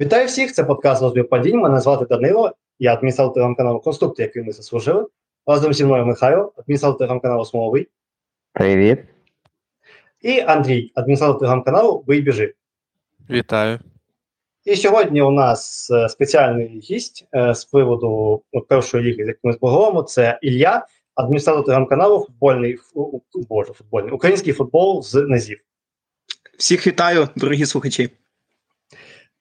Вітаю всіх! Це подкаст «Розбір падінь». Мене звати Данило, я адміністратор телеграм-каналу Конструкти, який ми заслужили. Разом зі мною Михайло, адміністратор телеграм-каналу Смоловий. Привіт. І Андрій, адміністратор телеграм-каналу Бий біжи. Вітаю. І сьогодні у нас е, спеціальний гість е, з приводу першої ліги, з яким ми поговоримо. Це Ілля, адміністратор телеграм-каналу футбольний фу- боже, футбольний український футбол з Назів. Всіх вітаю, дорогі слухачі.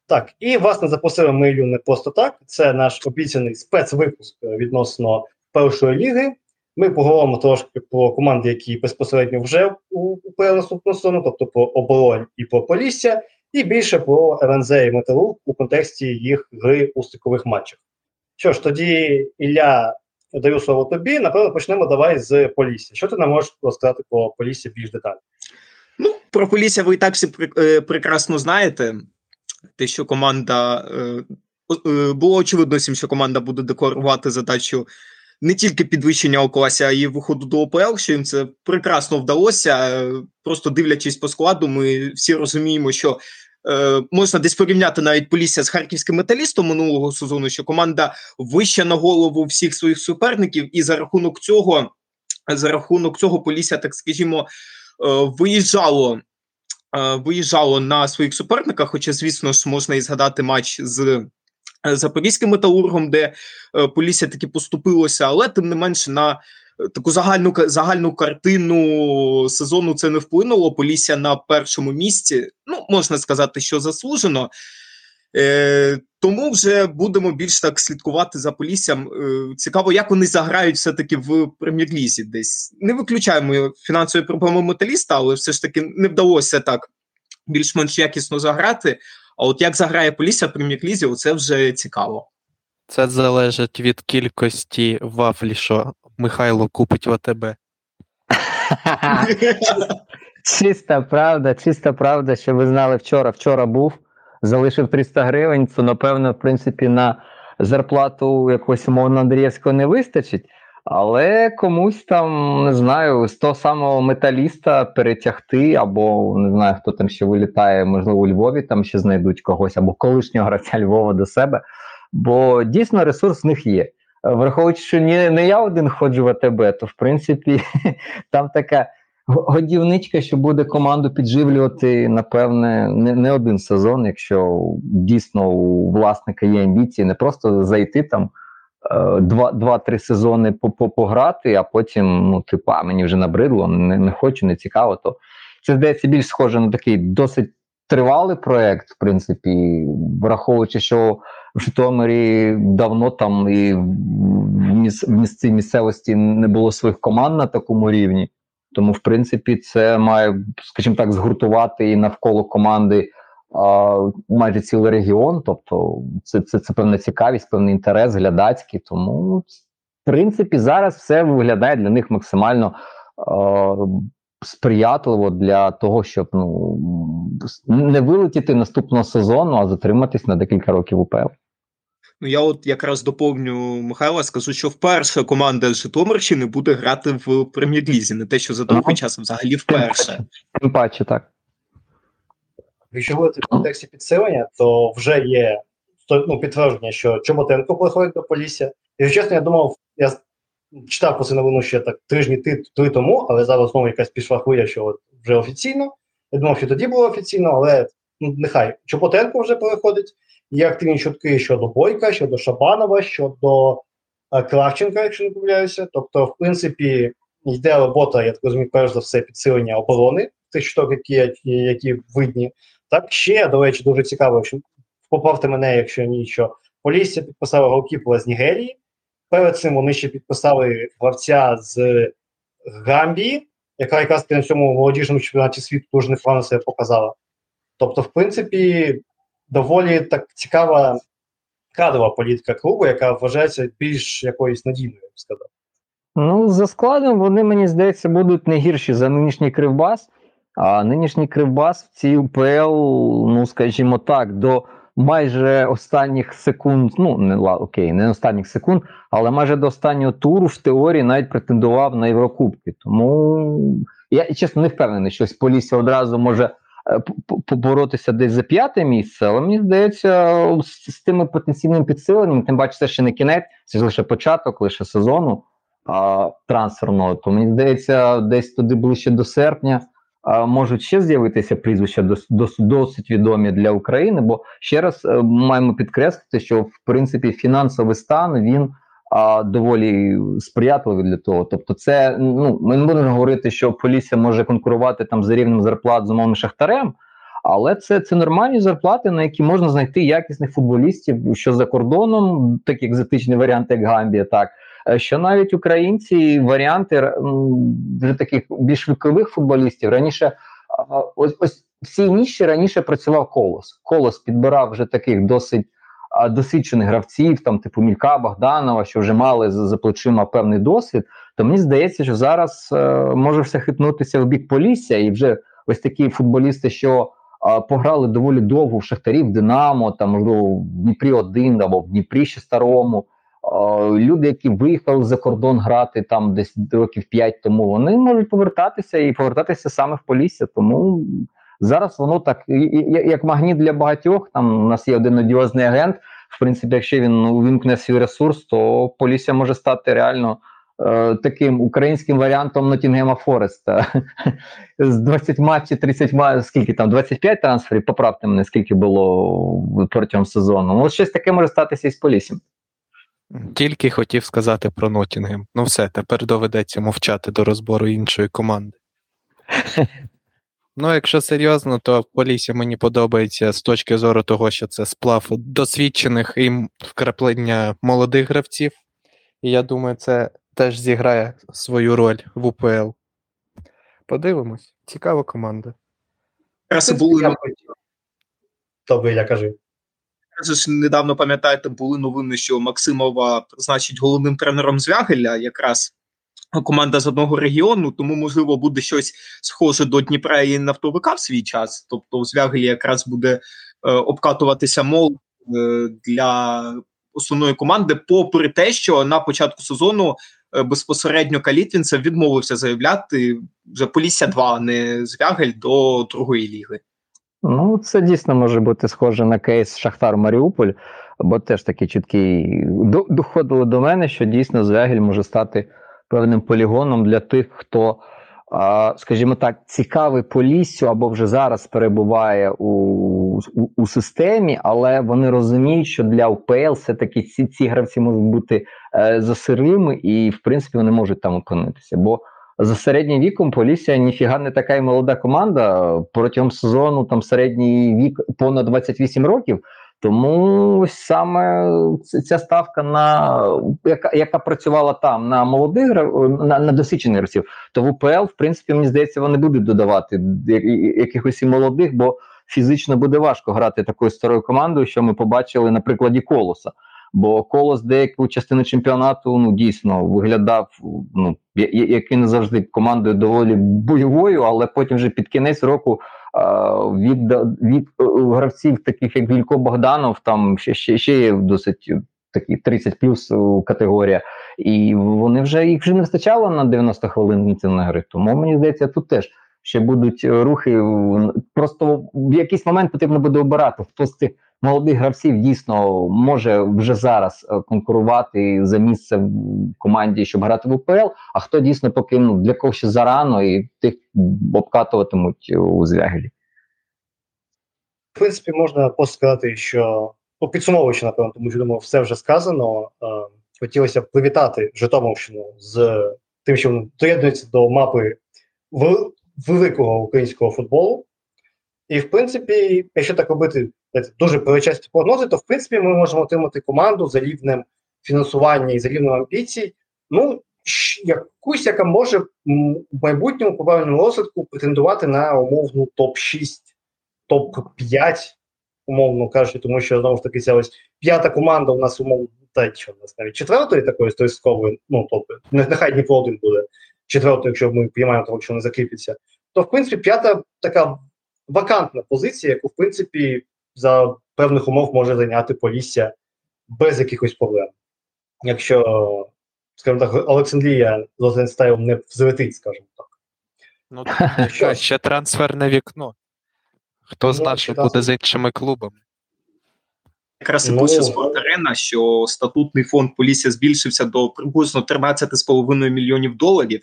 Так, і власне запросили ми Ілю не просто так. Це наш обіцяний спецвипуск відносно першої ліги. Ми поговоримо трошки про команди, які безпосередньо вже у УПЛ наступного сезону, тобто про оборонь і про Полісся, і більше про РНЗ і Металург у контексті їх гри у стикових матчах. Що ж, тоді Ілля, даю слово тобі. Напевно, почнемо давай з Полісся. Що ти нам можеш розказати про Полісся більш детально? Ну, про Полісся ви і так всі е, прекрасно знаєте. Те, що команда е, е, було очевидно що команда буде декларувати задачу не тільки підвищення у а й виходу до ОПЛ, що їм це прекрасно вдалося. Е, Просто дивлячись по складу, ми всі розуміємо, що можна десь порівняти навіть Полісся з харківським металістом минулого сезону, що команда вища на голову всіх своїх суперників, і за рахунок цього, за рахунок цього Полісся, так скажімо, виїжджало. Е, Виїжджало на своїх суперниках, хоча, звісно ж, можна і згадати матч з е, запорізьким металургом, де е, Полісся таки поступилося, але тим не менше на таку загальну загальну картину сезону це не вплинуло. Полісся на першому місці. Ну, можна сказати, що заслужено. Е, тому вже будемо більш так слідкувати за Поліссям. Е, цікаво, як вони заграють все-таки в прем'єр-лізі десь. Не виключаємо фінансові проблеми металіста, але все ж таки не вдалося так більш-менш якісно заграти. А от як заграє Полісся в прем'єр-лізі, оце вже цікаво. Це залежить від кількості вафлі, що Михайло купить в АТБ. Чиста правда, чиста правда, що ви знали вчора. Вчора був, залишив 300 гривень, то напевно, в принципі, на зарплату якогось умовно Андрієвського не вистачить. Але комусь там, не знаю, з того самого металіста перетягти, або не знаю, хто там ще вилітає, можливо, у Львові там ще знайдуть когось, або колишнього гравця Львова до себе. Бо дійсно ресурс в них є. Враховуючи, що не, не я один ходжу в АТБ, то в принципі там така годівничка, що буде команду підживлювати, напевне, не, не один сезон, якщо дійсно у власника є амбіції, не просто зайти там е, два- два-три сезони по- по- пограти, а потім, ну, типу, а мені вже набридло, не, не хочу, не цікаво. То це здається більш схоже на такий досить тривалий проект, в принципі, враховуючи, що в Житомирі давно там і в місці місцевості не було своїх команд на такому рівні. Тому, в принципі, це має, скажімо так, згуртувати і навколо команди а, майже цілий регіон. Тобто, це, це, це певна цікавість, певний інтерес глядацький. Тому, в принципі, зараз все виглядає для них максимально а, сприятливо для того, щоб ну не вилетіти наступного сезону, а затриматись на декілька років УПЛ. Ну, я от якраз доповню Михайла, скажу, що вперше команда з Житомирщини буде грати в прем'єр-лізі, не те, що за довгий час, а взагалі вперше. Тим паче, так. Якщо говорити в контексті підсилення, то вже є ну, підтвердження, що Чоботенко приходить до Полісся. Якщо чесно, я думав, я читав про цю новину ще так тижні три тому, але зараз знову якась пішла хвиля, що от вже офіційно. Я думав, що тоді було офіційно, але ну, нехай Чоботенко вже переходить. Є активні чутки щодо Бойка, щодо Шабанова, щодо е, Кравченка, якщо не помиляюся. Тобто, в принципі, йде робота, я так розумію, перш за все, підсилення оборони тих штук, які, які видні. Так, ще, до речі, дуже цікаво, якщо поправте мене, якщо ні, що Полісся підписала голкіпера з Нігерії. Перед цим вони ще підписали гравця з Гамбії, яка якраз на цьому молодіжному чемпіонаті світу дуже непогано себе показала. Тобто, в принципі, доволі так цікава кадрова політика клубу, яка вважається більш якоюсь надійною, я б сказав. Ну, за складом вони, мені здається, будуть не гірші за нинішній Кривбас. А нинішній Кривбас в цій УПЛ, ну скажімо так, до майже останніх секунд, ну не окей, не останніх секунд, але майже до останнього туру в теорії навіть претендував на Єврокубки. Тому я чесно не впевнений, що Полісся одразу може поборотися десь за п'яте місце, але мені здається, з, з тими потенційним підсиленням, тим паче, це ще не кінець, це лише початок, лише сезону а, трансферного. То мені здається, десь туди ближче до серпня а, можуть ще з'явитися прізвища дос, дос, досить відомі для України. Бо ще раз е, маємо підкреслити, що в принципі фінансовий стан він а, доволі сприятливий для того. Тобто, це ну ми не будемо говорити, що Полісся може конкурувати там за рівнем зарплат з умовним шахтарем. Але це, це нормальні зарплати, на які можна знайти якісних футболістів, що за кордоном, такі екзотичні варіанти, як Гамбія, так Е, що навіть українці варіанти вже таких більш вікових футболістів раніше ось ось в цій ніші раніше працював колос. Колос підбирав вже таких досить досвідчених гравців, там типу Мілька Богданова, що вже мали за, плечима певний досвід. То мені здається, що зараз е, може все хитнутися в бік Полісся, і вже ось такі футболісти, що пограли доволі довго в Шахтарі, в Динамо, там можливо в Дніпрі 1 або в Дніпрі ще старому. Люди, які виїхали за кордон грати там десь років 5 тому, вони можуть повертатися і повертатися саме в Полісся. Тому зараз воно так, як магніт для багатьох. Там у нас є один одіозний агент. В принципі, якщо він увімкне свій ресурс, то Полісся може стати реально е, таким українським варіантом Нотінгема Фореста з 20 чи 30, скільки там 25 трансферів. Поправте мене, скільки було протягом сезону. Ну, щось таке може статися і з Поліссям. Тільки хотів сказати про Нотінгем. Ну все, тепер доведеться мовчати до розбору іншої команди. Ну, якщо серйозно, то Полісся мені подобається з точки зору того, що це сплав досвідчених і вкраплення молодих гравців. І я думаю, це теж зіграє свою роль в УПЛ. Подивимось. Цікава команда. Були. Тобі я кажу. Ж недавно пам'ятаєте, були новини, що Максимова призначить головним тренером Звягеля, якраз команда з одного регіону, тому можливо буде щось схоже до Дніпра і нафтовика в свій час. Тобто у Звягелі якраз буде е, обкатуватися мол е, для основної команди, попри те, що на початку сезону е, безпосередньо Калітвінцев відмовився заявляти вже Полісся 2, а не Звягель до другої ліги. Ну, це дійсно може бути схоже на кейс Шахтар Маріуполь, бо теж такий чіткий до- доходило до мене, що дійсно Звягель може стати певним полігоном для тих, хто, скажімо так, цікавий Поліссю або вже зараз перебуває у, у, у системі, але вони розуміють, що для УПЛ все-таки ці, ці гравці можуть бути е, засирими, і в принципі вони можуть там опинитися. Бо за середнім віком Полісся ніфіга не така й молода команда. Протягом сезону там середній вік понад 28 років. Тому саме ця ставка на яка, яка працювала там на молодих на, на досвідчених гравців, то в УПЛ, в принципі, мені здається, вони будуть додавати якихось і молодих, бо фізично буде важко грати такою старою командою, що ми побачили на прикладі колоса. Бо колос деяку частину чемпіонату ну дійсно виглядав ну як він завжди командою доволі бойовою, але потім вже під кінець року від, від е, гравців, таких як Вілько Богданов, там ще, ще, ще є досить такі 30 плюс категорія, і вони вже їх вже не вистачало на 90 хвилин інтенсивної гри. Тому мені здається, тут теж ще будуть рухи. Просто в якийсь момент потрібно буде обирати, хто з цих молодих гравців дійсно може вже зараз е, конкурувати за місце в команді, щоб грати в УПЛ, а хто дійсно поки ну, для кого ще зарано і тих обкатуватимуть у звягелі. В принципі, можна просто сказати, що ну, підсумовуючи, напевно, тому що думаю, все вже сказано. Е, хотілося б привітати Житомирщину з тим, що вони доєднуються до мапи великого українського футболу. І, в принципі, якщо так робити дуже перечасті прогнози, то в принципі ми можемо отримати команду за рівнем фінансування і за рівнем амбіцій. Ну, якусь, яка може в майбутньому по розвитку претендувати на умовну топ-6 топ-5, умовно кажучи, тому що знову ж таки ця ось п'ята команда у нас умовно, та що у нас навіть четвертої такої стовідсоткової, ну тобто нехай Дніпро один буде четвертою, якщо ми приймаємо того, що не закріпиться, то в принципі п'ята така вакантна позиція, яку в принципі за певних умов може зайняти Полісся без якихось проблем. Якщо, скажімо так, Олександрія з Озенстайлом не взлетить, скажімо так. Ну, Що? ще трансферне вікно. Хто Ну, знає, що буде з іншими клубами? Якраз і Ну. пише Спорт-Арена, що статутний фонд Полісся збільшився до приблизно 13,5 мільйонів доларів.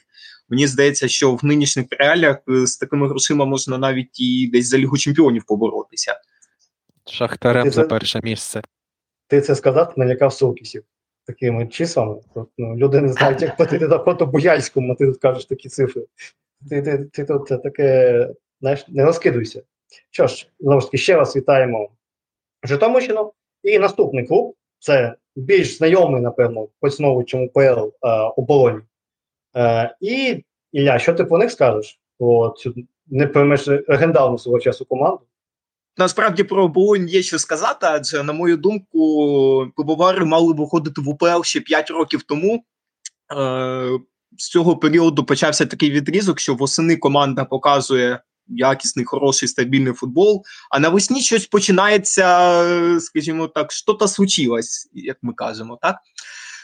Мені здається, що в нинішніх реаліях е, з такими грошима можна навіть і десь за Лігу чемпіонів поборотися. Шахтарем за перше місце. Ти це сказати налякав сукісів такими числами. Тут, Ну, люди не знають, як платити за фото Буяльському, а ти тут кажеш такі цифри. Ти, ти, ти тут таке, знаєш, не розкидуйся. Що ж, знову ж таки, ще раз вітаємо Житомирщину. І наступний клуб це більш знайомий, напевно, поціновувачем УПЛ е, оболоні. Е, і Ілля, що ти про них скажеш? Цю не поймеш легендарну свого часу команду. Насправді про оболонь є що сказати, адже, на мою думку, пивовари мали виходити в УПЛ ще 5 років тому. Е, з цього періоду почався такий відрізок, що восени команда показує якісний, хороший, стабільний футбол, а навесні щось починається, е, скажімо так, що-то случилось, як ми кажемо, так?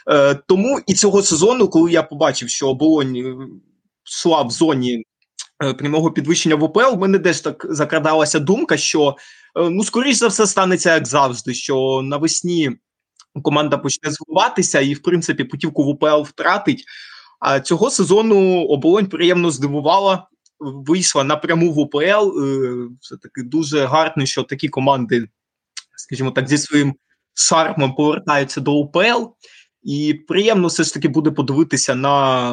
Е, тому і цього сезону, коли я побачив, що оболонь е, йшла в зоні е, прямого підвищення в ОПЛ, в мене теж так закрадалася думка, що е, ну, скоріш за все, станеться як завжди, що навесні команда почне звиватися і, в принципі, путівку в УПЛ втратить. А цього сезону оболонь приємно здивувала, вийшла напряму в УПЛ. Е, Все таки дуже гарно, що такі команди, скажімо так, зі своїм шармом повертаються до УПЛ. І приємно все ж таки буде подивитися на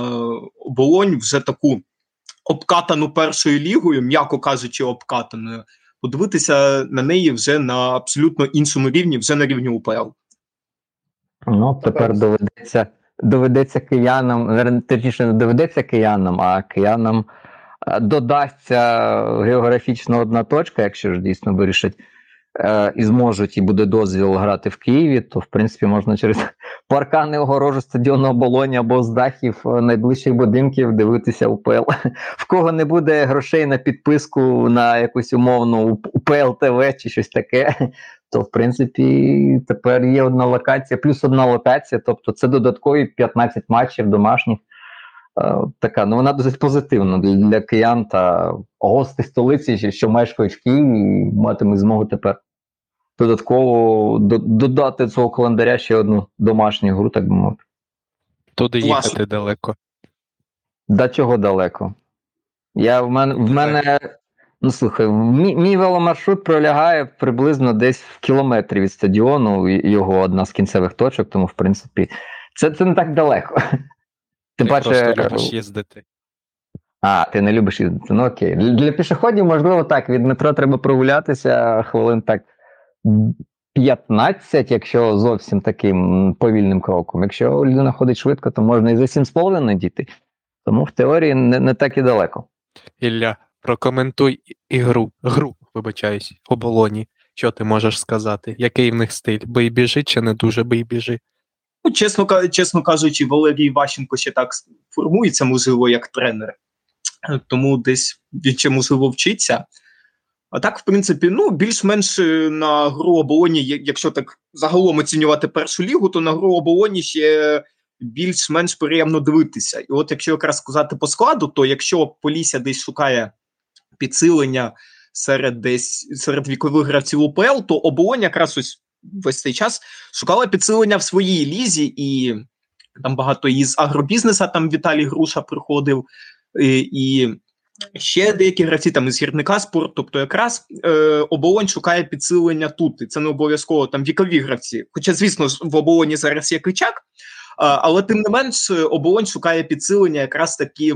оболонь вже таку обкатану першою лігою, м'яко кажучи, обкатаною, подивитися на неї вже на абсолютно іншому рівні, вже на рівні УПЛ. Ну, тепер доведеться, доведеться киянам, точніше, не доведеться киянам, а киянам е, додасться географічно одна точка, якщо ж дійсно вирішать е, і зможуть, і буде дозвіл грати в Києві, то в принципі можна через паркани огорожу стадіону оболоні або з дахів е, найближчих будинків дивитися УПЛ. В кого не буде грошей на підписку на якусь умовну УПЛ ТВ чи щось таке, то в принципі тепер є одна локація, плюс одна локація, тобто це додаткові 15 матчів домашніх. Е, Така, ну вона досить позитивна для, для киян та гостей столиці, що мешкають в Києві, і матимуть змогу тепер додатково до- додати цього календаря ще одну домашню гру, так би мовити. Туди Власне. їхати далеко. До чого далеко? Я в мене в мене. Ну слухай, мій, мій веломаршрут пролягає приблизно десь в кілометрі від стадіону, його одна з кінцевих точок, тому в принципі це, це не так далеко. Тим Ти паче, просто любиш їздити. а, ти не любиш їздити. Ну окей. Для, пішоходів, можливо, так. Від метро треба прогулятися хвилин так 15, якщо зовсім таким повільним кроком. Якщо людина ходить швидко, то можна і за 7,5 діти. Тому в теорії не, не так і далеко. Ілля, прокоментуй ігру, гру, вибачаюсь, оболоні. Що ти можеш сказати? Який в них стиль? Бий біжи чи не дуже бий біжи? Ну, чесно, чесно кажучи, Валерій Ващенко ще так формується, можливо, як тренер. Е, Тому десь він ще можливо вчиться. А так, в принципі, ну, більш-менш е, на гру оболоні, якщо так загалом оцінювати першу лігу, то на гру оболоні ще більш-менш приємно дивитися. І от якщо якраз сказати по складу, то якщо Полісся десь шукає підсилення серед десь серед вікових гравців УПЛ, то оболонь якраз ось весь цей час шукала підсилення в своїй лізі, і там багато із агробізнеса, там Віталій Груша приходив, і, і ще деякі гравці там із гірника спорт. Тобто, якраз е, оболонь шукає підсилення тут. І це не обов'язково там вікові гравці. Хоча, звісно, в оболоні зараз є кричак, але тим не менш, е, оболонь шукає підсилення якраз таки.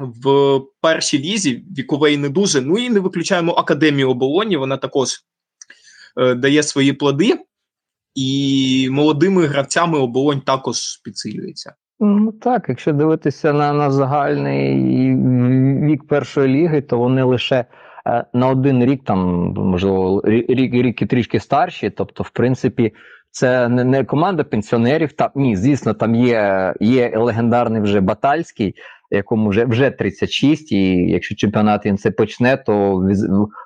В першій лізі вікової не дуже. Ну і не виключаємо академію оболоні. Вона також е, дає свої плоди, і молодими гравцями оболонь також підсилюється. Ну так, якщо дивитися на, на загальний вік першої ліги, то вони лише е, на один рік, там, можливо, рік, рік і трішки старші. Тобто, в принципі, це не, не команда пенсіонерів. Та, ні, звісно, там є, є легендарний вже Батальський, якому вже, вже 36, і якщо чемпіонат він це почне, то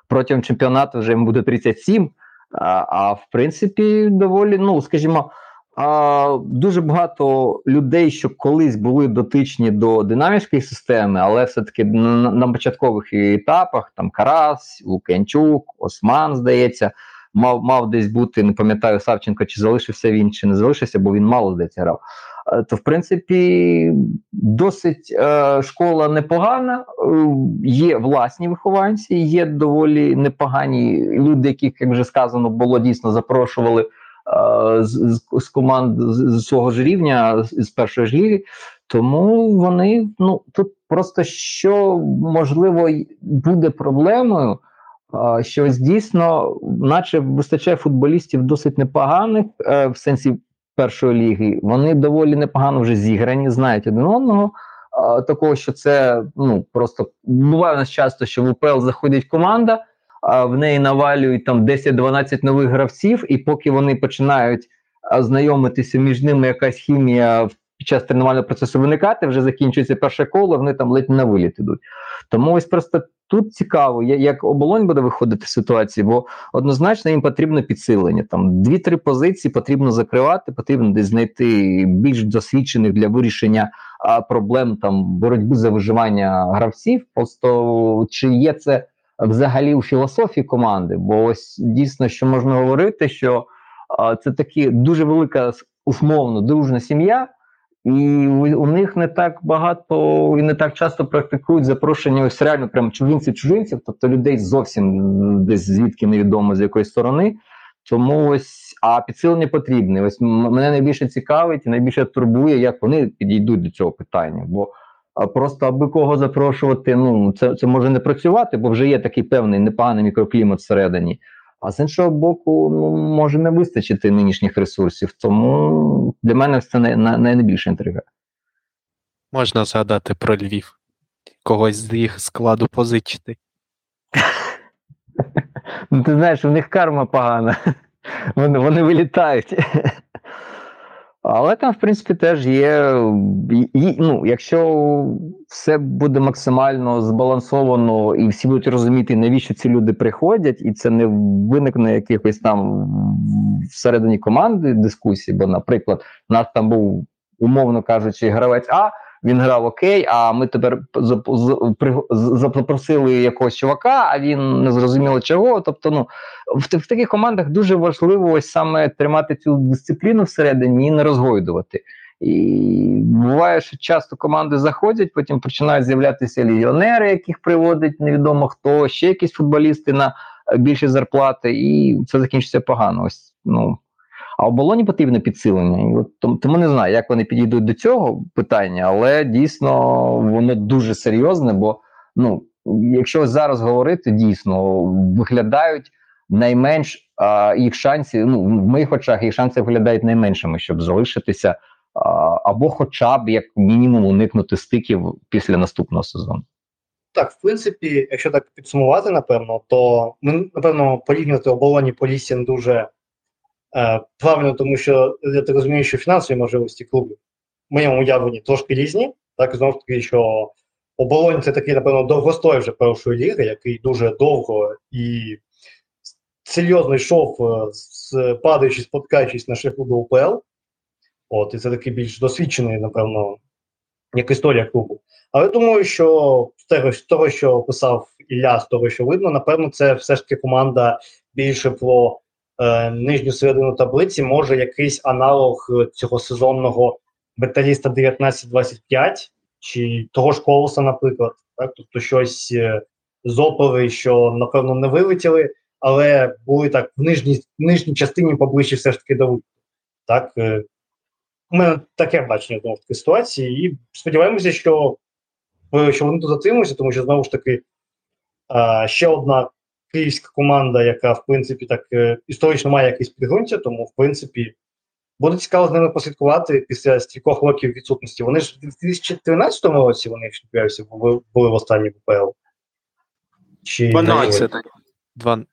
протягом чемпіонату вже йому буде 37. А, в принципі, доволі, ну, скажімо, дуже багато людей, що колись були дотичні до динамічної системи, але все-таки на, початкових етапах там Карас, Лук'янчук, Осман, здається, мав мав десь бути, не пам'ятаю, Савченко, чи залишився він, чи не залишився, бо він мало здається грав. Е, То, в принципі, досить е, школа непогана. Е, є власні вихованці, є доволі непогані люди, яких, як вже сказано, було дійсно запрошували е, з, з, команд з, свого ж рівня, з, першої ж ліги. Тому вони ну тут просто що можливо буде проблемою. Що ось дійсно, наче вистачає футболістів досить непоганих е, в сенсі першої ліги. Вони доволі непогано вже зіграні, знають один одного. Такого, що це ну просто буває у нас часто, що в УПЛ заходить команда, а в неї навалюють там 10-12 нових гравців, і поки вони починають знайомитися між ними, якась хімія під час тренувального процесу виникати, вже закінчується перше коло, вони там ледь на виліт ідуть. Тому ось просто тут цікаво, як оболонь буде виходити з ситуації, бо однозначно їм потрібно підсилення. Там дві-три позиції потрібно закривати, потрібно десь знайти більш досвідчених для вирішення проблем там боротьби за виживання гравців. Просто чи є це взагалі у філософії команди? Бо ось дійсно, що можна говорити, що це такі дуже велика умовно дружна сім'я. І у, них не так багато і не так часто практикують запрошення ось реально прям чужинців-чужинців, тобто людей зовсім десь звідки невідомо з якої сторони. Тому ось а підсилення потрібне. Ось мене найбільше цікавить і найбільше турбує, як вони підійдуть до цього питання. Бо просто аби кого запрошувати, ну це, це може не працювати, бо вже є такий певний непоганий мікроклімат всередині. А з іншого боку, ну може не вистачити нинішніх ресурсів. Тому для мене це най, най, найбільша інтрига. Можна згадати про Львів. Когось з їх складу позичити. Ну, ти знаєш, у них карма погана. Вони, вони вилітають. Але там, в принципі, теж є. і- ну, якщо все буде максимально збалансовано, і всі будуть розуміти, навіщо ці люди приходять, і це не виникне якихось там всередині команди дискусії. Бо, наприклад, у нас там був, умовно кажучи, гравець А. Він грав окей, а ми тепер запросили якогось чувака, а він не зрозуміло чого. Тобто, ну в, в таких командах дуже важливо ось саме тримати цю дисципліну всередині і не розгойдувати. І буває, що часто команди заходять, потім починають з'являтися легіонери, яких приводить невідомо хто, ще якісь футболісти на е, більші зарплати, і це закінчиться погано. Ось ну. А оболоні потрібне підсилення. І от тому, не знаю, як вони підійдуть до цього питання, але дійсно воно дуже серйозне, бо ну, якщо зараз говорити, дійсно виглядають найменш а, їх шансів. Ну, в моїх очах їх шанси виглядають найменшими, щоб залишитися, а, або хоча б як мінімум уникнути стиків після наступного сезону. Так, в принципі, якщо так підсумувати, напевно, то ми, напевно, порівнювати оболоні Полісся не дуже правильно, тому що я так розумію, що фінансові можливості клубів в моєму уявленні трошки різні. Так, знову таки, що оболонь це такий, напевно, довгостой вже першої ліги, який дуже довго і серйозно йшов, е, падаючи, споткаючись на шляху до УПЛ. От, і це такий більш досвідчений, напевно, як історія клубу. Але думаю, що з того, з того, що описав Ілля, з того, що видно, напевно, це все ж таки команда більше про е, нижню середину таблиці, може якийсь аналог е, цього сезонного металіста 19-25 чи того ж колоса, наприклад. Так? Тобто щось е, з опери, що, напевно, не вилетіли, але були так в нижній, нижній частині поближче все ж таки до виходу. Так, е, у мене таке бачення знову таки ситуації, і сподіваємося, що, е, що вони тут затримуються, тому що знову ж таки е, ще одна київська команда, яка в принципі так е, історично має якесь підґрунтя, тому в принципі буде цікаво з ними послідкувати після стількох років відсутності. Вони ж в 2013 році вони якщо не були, були в останній ВПЛ. Чи 12. Два...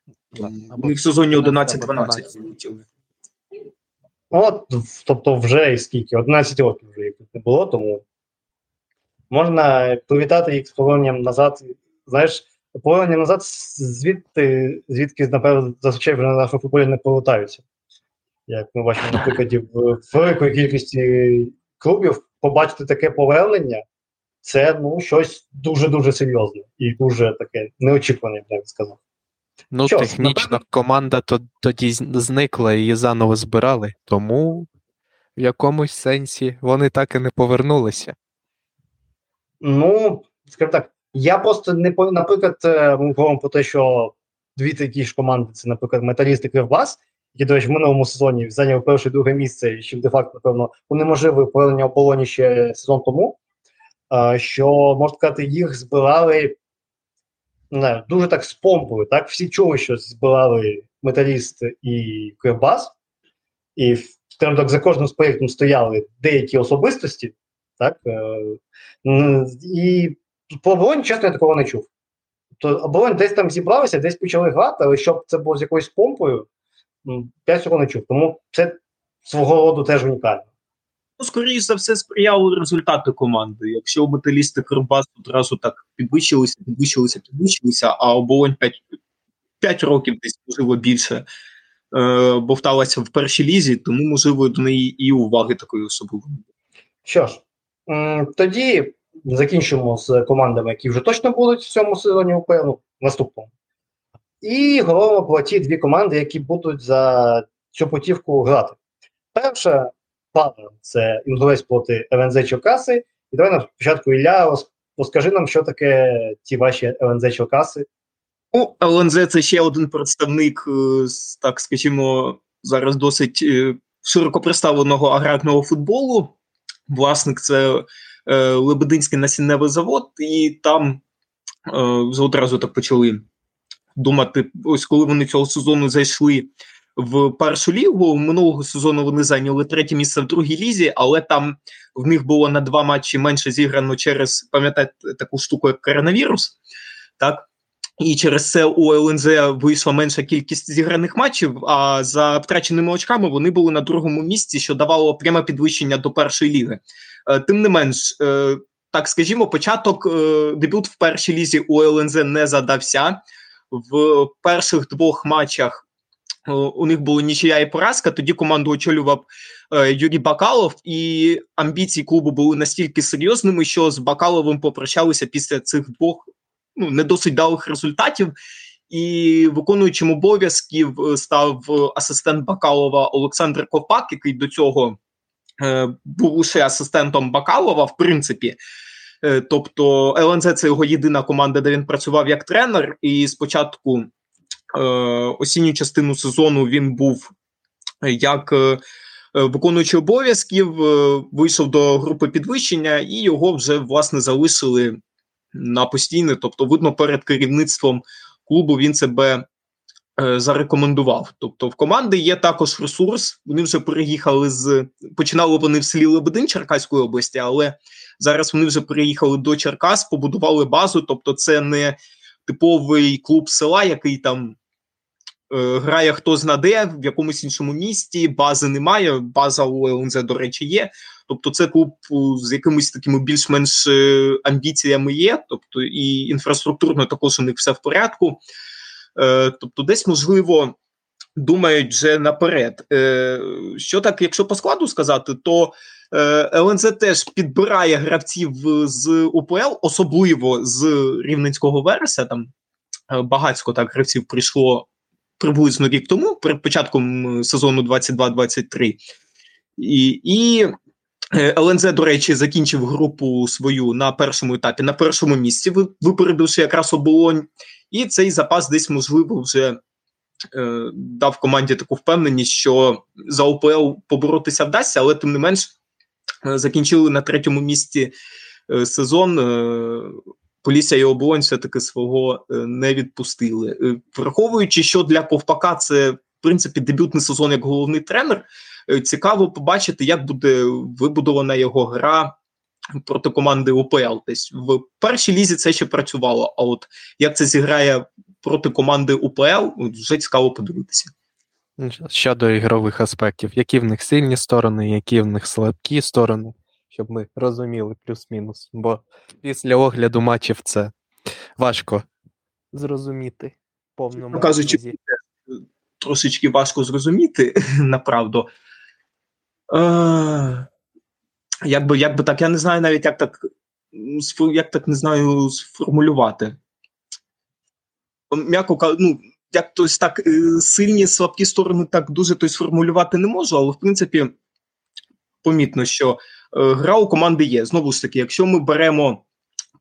У них в сезоні 11-12 влетіли. Ну, От, тобто, вже і скільки? 11 років вже їх не було, тому можна привітати їх з поверненням назад. Знаєш, повернення назад звідти, звідки, напевно, зазвичай вже на нашому футболі не повертаються. як ми бачимо на прикладі в великої кількості клубів, побачити таке повернення, це ну, щось дуже-дуже серйозне і дуже таке неочікуване, я б сказав. Ну, Що технічно напевно- команда тоді зникла і її заново збирали, тому в якомусь сенсі вони так і не повернулися. Ну, скажімо так, я просто не наприклад, е, ми говоримо про те, що дві такі ж команди це, наприклад, металіст і Кривбас, які, до речі, в минулому сезоні зайняли перше і друге місце, і що де-факто, напевно, унеможливили повернення оболоні ще сезон тому. е, Що можна сказати, їх збирали не дуже так з помпою. Так, всі чули, що збирали металіст і Кривбас, і скажімо так, за кожним з проєктом стояли деякі особистості, так. е, І по обороні, чесно, я такого не чув. То оборонь десь там зібралися, десь почали грати, але щоб це було з якоюсь помпою, я цього не чув. Тому це свого роду теж унікально. Ну, скоріш за все, сприяли результати команди. Якщо металісти Кривбас одразу так підвищилися, підвищилися, підвищилися, а оболонь 5, 5 років десь, можливо, більше е, бовталася в першій лізі, тому, можливо, до неї і уваги такої особливої. Що ж, тоді закінчимо з командами, які вже точно будуть в цьому сезоні УПЛ, ну, наступному. І говоримо про ті дві команди, які будуть за цю путівку грати. Перша пара це інгулець проти ЛНЗ Черкаси. І давай на спочатку Ілля розкажи нам, що таке ті ваші ЛНЗ Черкаси. Ну, ЛНЗ це ще один представник, е, так скажімо, зараз досить е, широко представленого аграрного футболу. Власник це Лебединський насінневий завод, і там е, одразу так почали думати. Ось коли вони цього сезону зайшли в першу лігу. Минулого сезону вони зайняли третє місце в другій лізі, але там в них було на два матчі менше зіграно через пам'ятаєте таку штуку, як коронавірус. Так. І через це у ЛНЗ вийшла менша кількість зіграних матчів. А за втраченими очками вони були на другому місці, що давало пряме підвищення до першої ліги. Е, Тим не менш, е, так скажімо, початок е, дебют в першій лізі у ЛНЗ не задався. В перших двох матчах у них була нічия і поразка. Тоді команду очолював Юрій Бакалов, і амбіції клубу були настільки серйозними, що з Бакаловим попрощалися після цих двох ну, не далих результатів. І виконуючим обов'язків став асистент Бакалова Олександр Ковпак, який до цього е, був лише асистентом Бакалова, в принципі. Е, тобто ЛНЗ це його єдина команда, де він працював як тренер. І спочатку е, осінню частину сезону він був як виконуючий обов'язків, вийшов до групи підвищення, і його вже власне залишили на постійне. Тобто, видно, перед керівництвом клубу він себе зарекомендував. Тобто, в команди є також ресурс. Вони вже переїхали з починали вони в селі Лебедин Черкаської області, але зараз вони вже переїхали до Черкас, побудували базу. Тобто, це не типовий клуб села, який там. е, Грає хто знаде в якомусь іншому місті, бази немає. База у ЛНЗ, до речі, є. Тобто, це клуб з якимись такими більш-менш е, амбіціями є. Тобто, і інфраструктурно також у них все в порядку. Е, тобто, десь можливо думають вже наперед. Е, що так, якщо по складу сказати, то е, ЛНЗ теж підбирає гравців з УПЛ, особливо з Рівненського вереса. Там е, багатько так гравців прийшло приблизно рік тому, перед початком сезону 22-23. І, і е, ЛНЗ, до речі, закінчив групу свою на першому етапі, на першому місці, випередивши якраз оболонь. І цей запас десь, можливо, вже е, дав команді таку впевненість, що за ОПЛ поборотися вдасться, але тим не менш е, закінчили на третьому місці е, сезон. Е, Полісся і оболонь все-таки свого е, не відпустили. Е, Враховуючи, що для Ковпака це в принципі дебютний сезон як головний тренер. Цікаво побачити, як буде вибудована його гра проти команди УПЛ. Десь в першій лізі це ще працювало. А от як це зіграє проти команди УПЛ, вже цікаво подивитися. Щодо ігрових аспектів, які в них сильні сторони, які в них слабкі сторони, щоб ми розуміли плюс-мінус. Бо після огляду матчів це важко зрозуміти повному кажучи, трошечки важко зрозуміти, направду. Е, як би, як би так, я не знаю навіть, як так, як так не знаю сформулювати. М'яко ну, як тось так е, сильні, слабкі сторони так дуже то сформулювати не можу, але в принципі помітно, що е, гра у команди є. Знову ж таки, якщо ми беремо,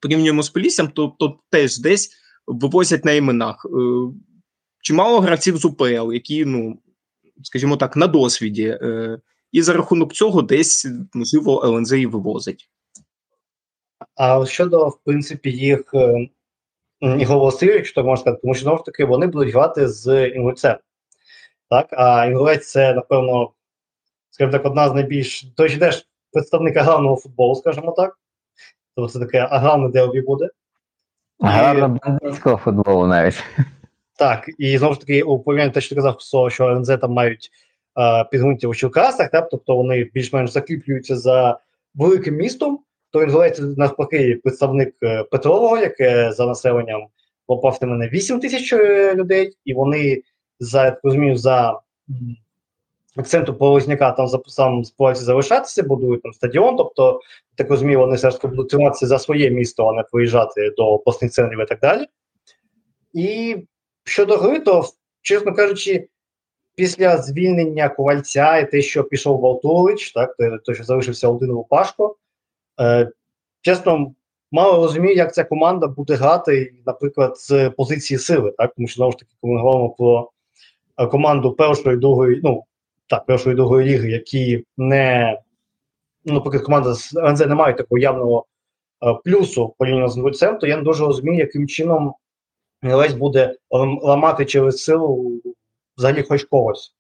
порівнюємо з Поліссям, то, то теж десь вивозять на іменах. Е, чимало гравців з УПЛ, які, ну, скажімо так, на досвіді. І за рахунок цього десь, можливо, ЛНЗ і вивозить. А щодо, в принципі, їх е, стилю, якщо можна сказати, тому що знову ж таки вони будуть грати з інгульцем. Так, а інгулець це, напевно, скажімо так, одна з найбільш той теж представник аграрного футболу, скажімо так. Тобто це таке аграрне дербі буде. Аграрно бандитського футболу навіть. Так, і знову ж таки, у порівнянні те, що ти казав, що ЛНЗ там мають підґрунтя у Черкасах, так, тобто вони більш-менш закріплюються за великим містом, то інгулець навпаки представник е, Петрового, яке за населенням попав на мене 8 тисяч е, людей, і вони за розумію, за акценту Полозняка там сам збираються залишатися, будують там стадіон. Тобто, так розумію, вони все ж таки будуть триматися за своє місто, а не поїжджати до обласних центрів і так далі. І щодо гри, то, чесно кажучи, після звільнення ковальця і те, що пішов Валтулич, так, той, що залишився один Лупашко, е, чесно, мало розумію, як ця команда буде грати, наприклад, з позиції сили, так, тому що знову ж таки, коли ми говоримо про е, команду першої другої, ну так, першої другої ліги, які не ну, наприклад, команда з НЗ не має такого явного е, плюсу порівняно з Нульцем, то я не дуже розумію, яким чином Гелець буде ламати через силу взагалі хоч когось.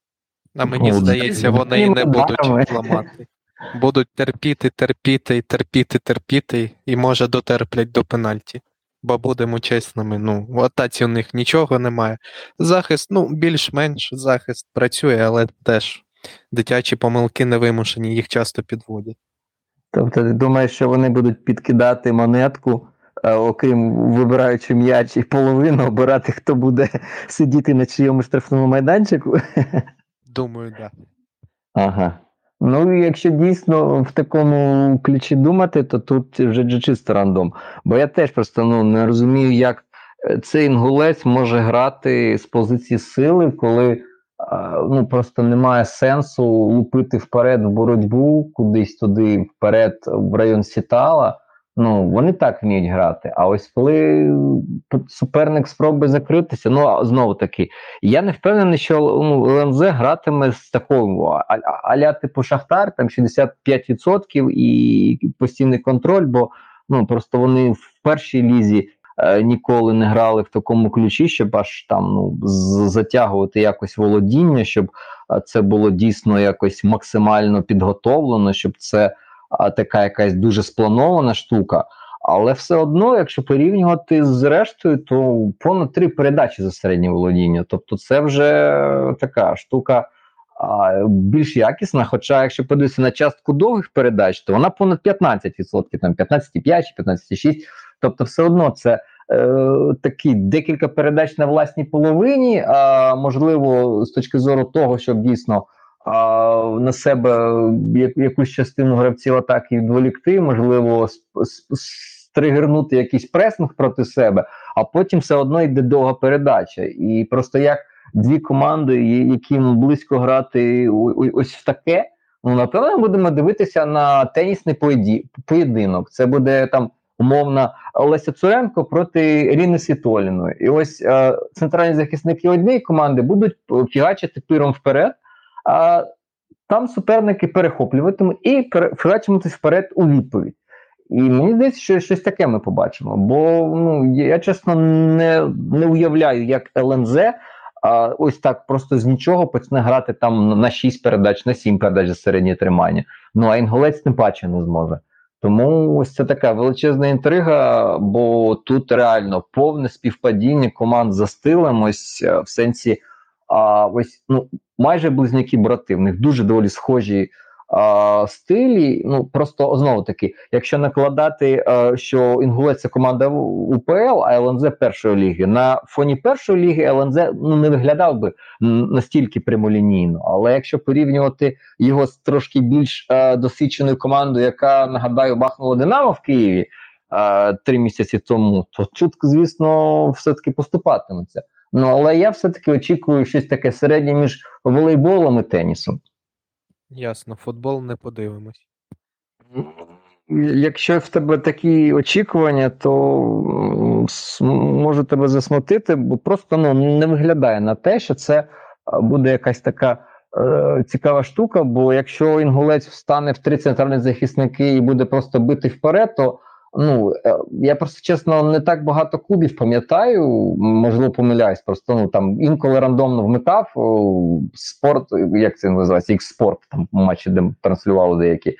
А мені здається, вони і не будуть ламати. Будуть терпіти, терпіти, терпіти, терпіти, і може дотерплять до пенальті. Бо будемо чесними, ну, в атаці у них нічого немає. Захист, ну, більш-менш захист працює, але теж дитячі помилки невимушені, їх часто підводять. Тобто, ти думаєш, що вони будуть підкидати монетку, окрім вибираючи м'яч і половину, обирати, хто буде сидіти на чийому штрафному майданчику? Думаю, так. Да. Ага. Ну, якщо дійсно в такому ключі думати, то тут вже чисто рандом. Бо я теж просто ну, не розумію, як е, цей інгулець може грати з позиції сили, коли ну, просто немає сенсу лупити вперед в боротьбу, кудись туди, вперед, в район Сітала. Ну, вони так вміють грати. А ось коли суперник спробує закритися, ну знову таки, я не впевнений, що ну, ЛНЗ гратиме з такою аля типу Шахтар, там 65% і постійний контроль, бо ну просто вони в першій лізі е, ніколи не грали в такому ключі, щоб аж там ну, затягувати якось володіння, щоб це було дійсно якось максимально підготовлено, щоб це така якась дуже спланована штука. Але все одно, якщо порівнювати з рештою, то понад три передачі за середнє володіння. Тобто, це вже така штука а, більш якісна. Хоча, якщо подивитися на частку довгих передач, то вона понад 15%, там 15,5 чи 15,6%. Тобто, все одно це е, такі декілька передач на власній половині. А можливо, з точки зору того, щоб дійсно на себе якусь частину гравців атаки відволікти, можливо, стригернути якийсь пресинг проти себе, а потім все одно йде довга передача. І просто як дві команди, яким близько грати ось в таке, ну напевно, будемо дивитися на тенісний поєдинок. Це буде там. Умовно, Олеся Цуренко проти Ірини Світоліної. І ось е, центральні захисники однієї команди будуть фігачити пиром вперед, а там суперники перехоплюватимуть і фігачимуть вперед у відповідь. І мені здається, що щось таке ми побачимо. Бо ну, я чесно не не уявляю, як ЛНЗ а, ось так просто з нічого почне грати там на 6 передач, на 7 передач за середнє тримання. Ну а інголець тим паче не зможе. Тому ось це така величезна інтрига, бо тут реально повне співпадіння команд за стилем, ось е, в сенсі а, ось ну майже близняки брати. В них дуже доволі схожі е, стилі. Ну просто знову таки, якщо накладати, е, що Інгулець це команда УПЛ, а ЛНЗ першої ліги на фоні першої ліги ЛНЗ ну не виглядав би настільки прямолінійно. Але якщо порівнювати його з трошки більш е, досвідченою командою, яка нагадаю бахнула Динамо в Києві е, три місяці тому, то чутко, звісно, все таки поступатиметься. Ну але я все-таки очікую щось таке середнє між волейболом і тенісом. Ясно, футбол не подивимось. Якщо в тебе такі очікування, то можу тебе засмутити, бо просто ну, не виглядає на те, що це буде якась така е, цікава штука. Бо якщо інгулець встане в три центральні захисники і буде просто бити вперед, то Ну е, я просто чесно не так багато клубів пам'ятаю, можливо, помиляюсь. Просто ну там інколи рандомно вмикав спорт, як це називається, їх спорт там матчі, де транслювали деякі.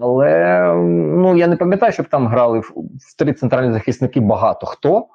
Але ну я не пам'ятаю, щоб там грали в, в три центральні захисники багато хто.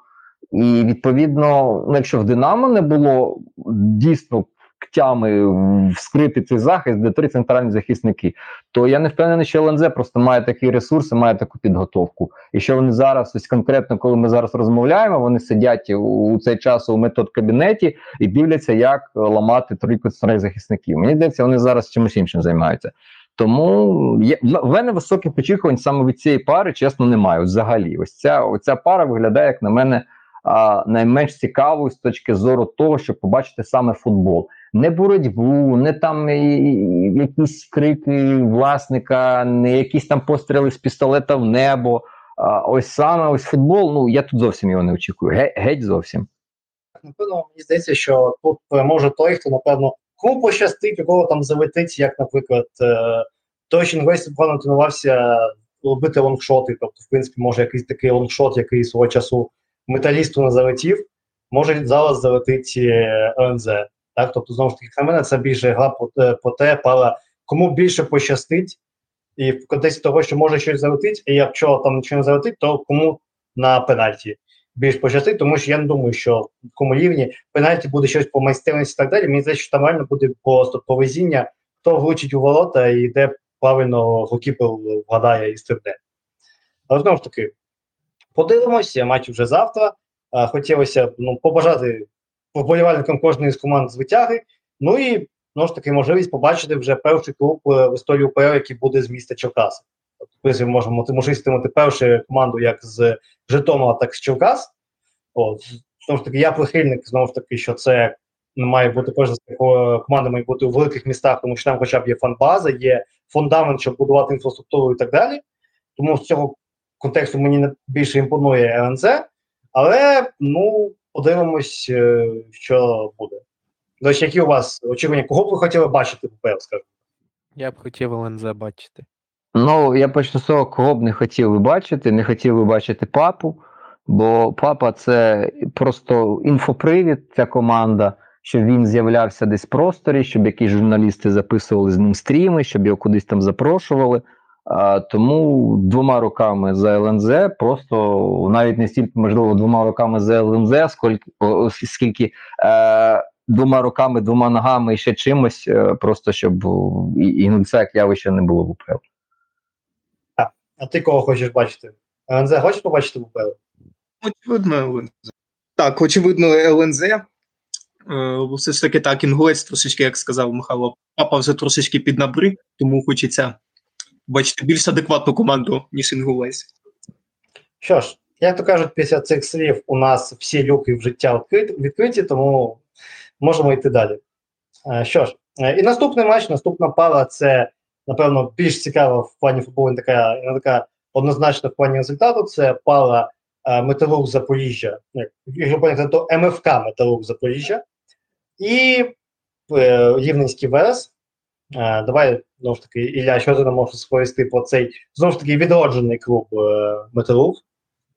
І відповідно, ну, якщо в Динамо не було дійсно ктями вскрити цей захист, де три центральні захисники, то я не впевнений, що ЛНЗ просто має такі ресурси, має таку підготовку. І що вони зараз, ось конкретно, коли ми зараз розмовляємо, вони сидять у цей час у метод кабінеті і дивляться, як ламати трійку центральних захисників. Мені здається, вони зараз чимось іншим займаються. Тому є, в мене високих очікувань саме від цієї пари, чесно, немає. Взагалі, ось ця оця пара виглядає, як на мене, а, найменш цікавою з точки зору того, щоб побачити саме футбол не боротьбу, не там якісь крики власника, не якісь там постріли з пістолета в небо. А Ось саме ось футбол. Ну я тут зовсім його не очікую. Геть, геть зовсім. Напевно, мені здається, що тут переможе той, хто, напевно, кому пощастить, у кого там залетить, як, наприклад, е, той, що весь погано тренувався робити longshot 'и. Тобто, в принципі, може якийсь такий longshot, який свого часу Металісту не залетів, може зараз залетить е, ЛНЗ. Так, тобто, знову ж таки, на мене це більше гра по, е, те, пара, кому більше пощастить, і в контексті того, що може щось залетить, і якщо там нічого не залетить, то кому на пенальті більш пощастить, тому що я не думаю, що в такому рівні пенальті буде щось по майстерності і так далі. Мені здається, що там реально буде просто повезіння, хто влучить у ворота і де правильно голкіпер вгадає і стрибне. Але знову ж таки, подивимося, матч вже завтра. Хотілося ну, побажати вболівальникам кожної з команд з витяги. Ну і знову ж таки можливість побачити вже перший клуб е, в історії УПЛ, який буде з міста Черкаса. Тобто, ми можемо можливість першу команду як з Житомира, так і з Черкас. Знову ж таки, я прихильник, знову ж таки, що це має бути кожна з команда має бути у великих містах, тому що там хоча б є фан-база, є фундамент, щоб будувати інфраструктуру і так далі. Тому з цього контексту мені більше імпонує РНЗ, але ну подивимось, е, що буде. До речі, які у вас очікування? Кого б ви хотіли бачити в УПЛ, скажімо? Я б хотів ЛНЗ бачити. Ну, я почну з того, кого б не хотів би бачити, не хотів би бачити папу, бо папа це просто інфопривід, ця команда, щоб він з'являвся десь в просторі, щоб якісь журналісти записували з ним стріми, щоб його кудись там запрошували. А, Тому двома руками за ЛНЗ, просто навіть не стільки, можливо, двома руками за ЛНЗ, скільки, скільки е, двома руками, двома ногами і ще чимось, е, просто щоб і, і це як явище не було в УПЛ. А, а ти кого хочеш бачити? ЛНЗ хочеш побачити в УПЛ? Очевидно, ЛНЗ. Так, очевидно, ЛНЗ. Е, все ж таки так, інгулець трошечки, як сказав Михайло, папа вже трошечки піднабрив, тому хочеться бачити більш адекватну команду, ніж Інгулець. Що ж, як то кажуть, після цих слів у нас всі люки в життя відкриті, тому можемо йти далі. Е, що ж, е, і наступний матч, наступна пара це, напевно, більш цікава в плані футболу, не така, така однозначна в плані результату. Це пара е, Металург Запоріжжя, якщо то МФК Металург Запоріжжя і Рівненський. Е, давай знову ж таки, Ілля, що ти нам можеш сповісти про цей знову ж таки відроджений клуб е, Металург?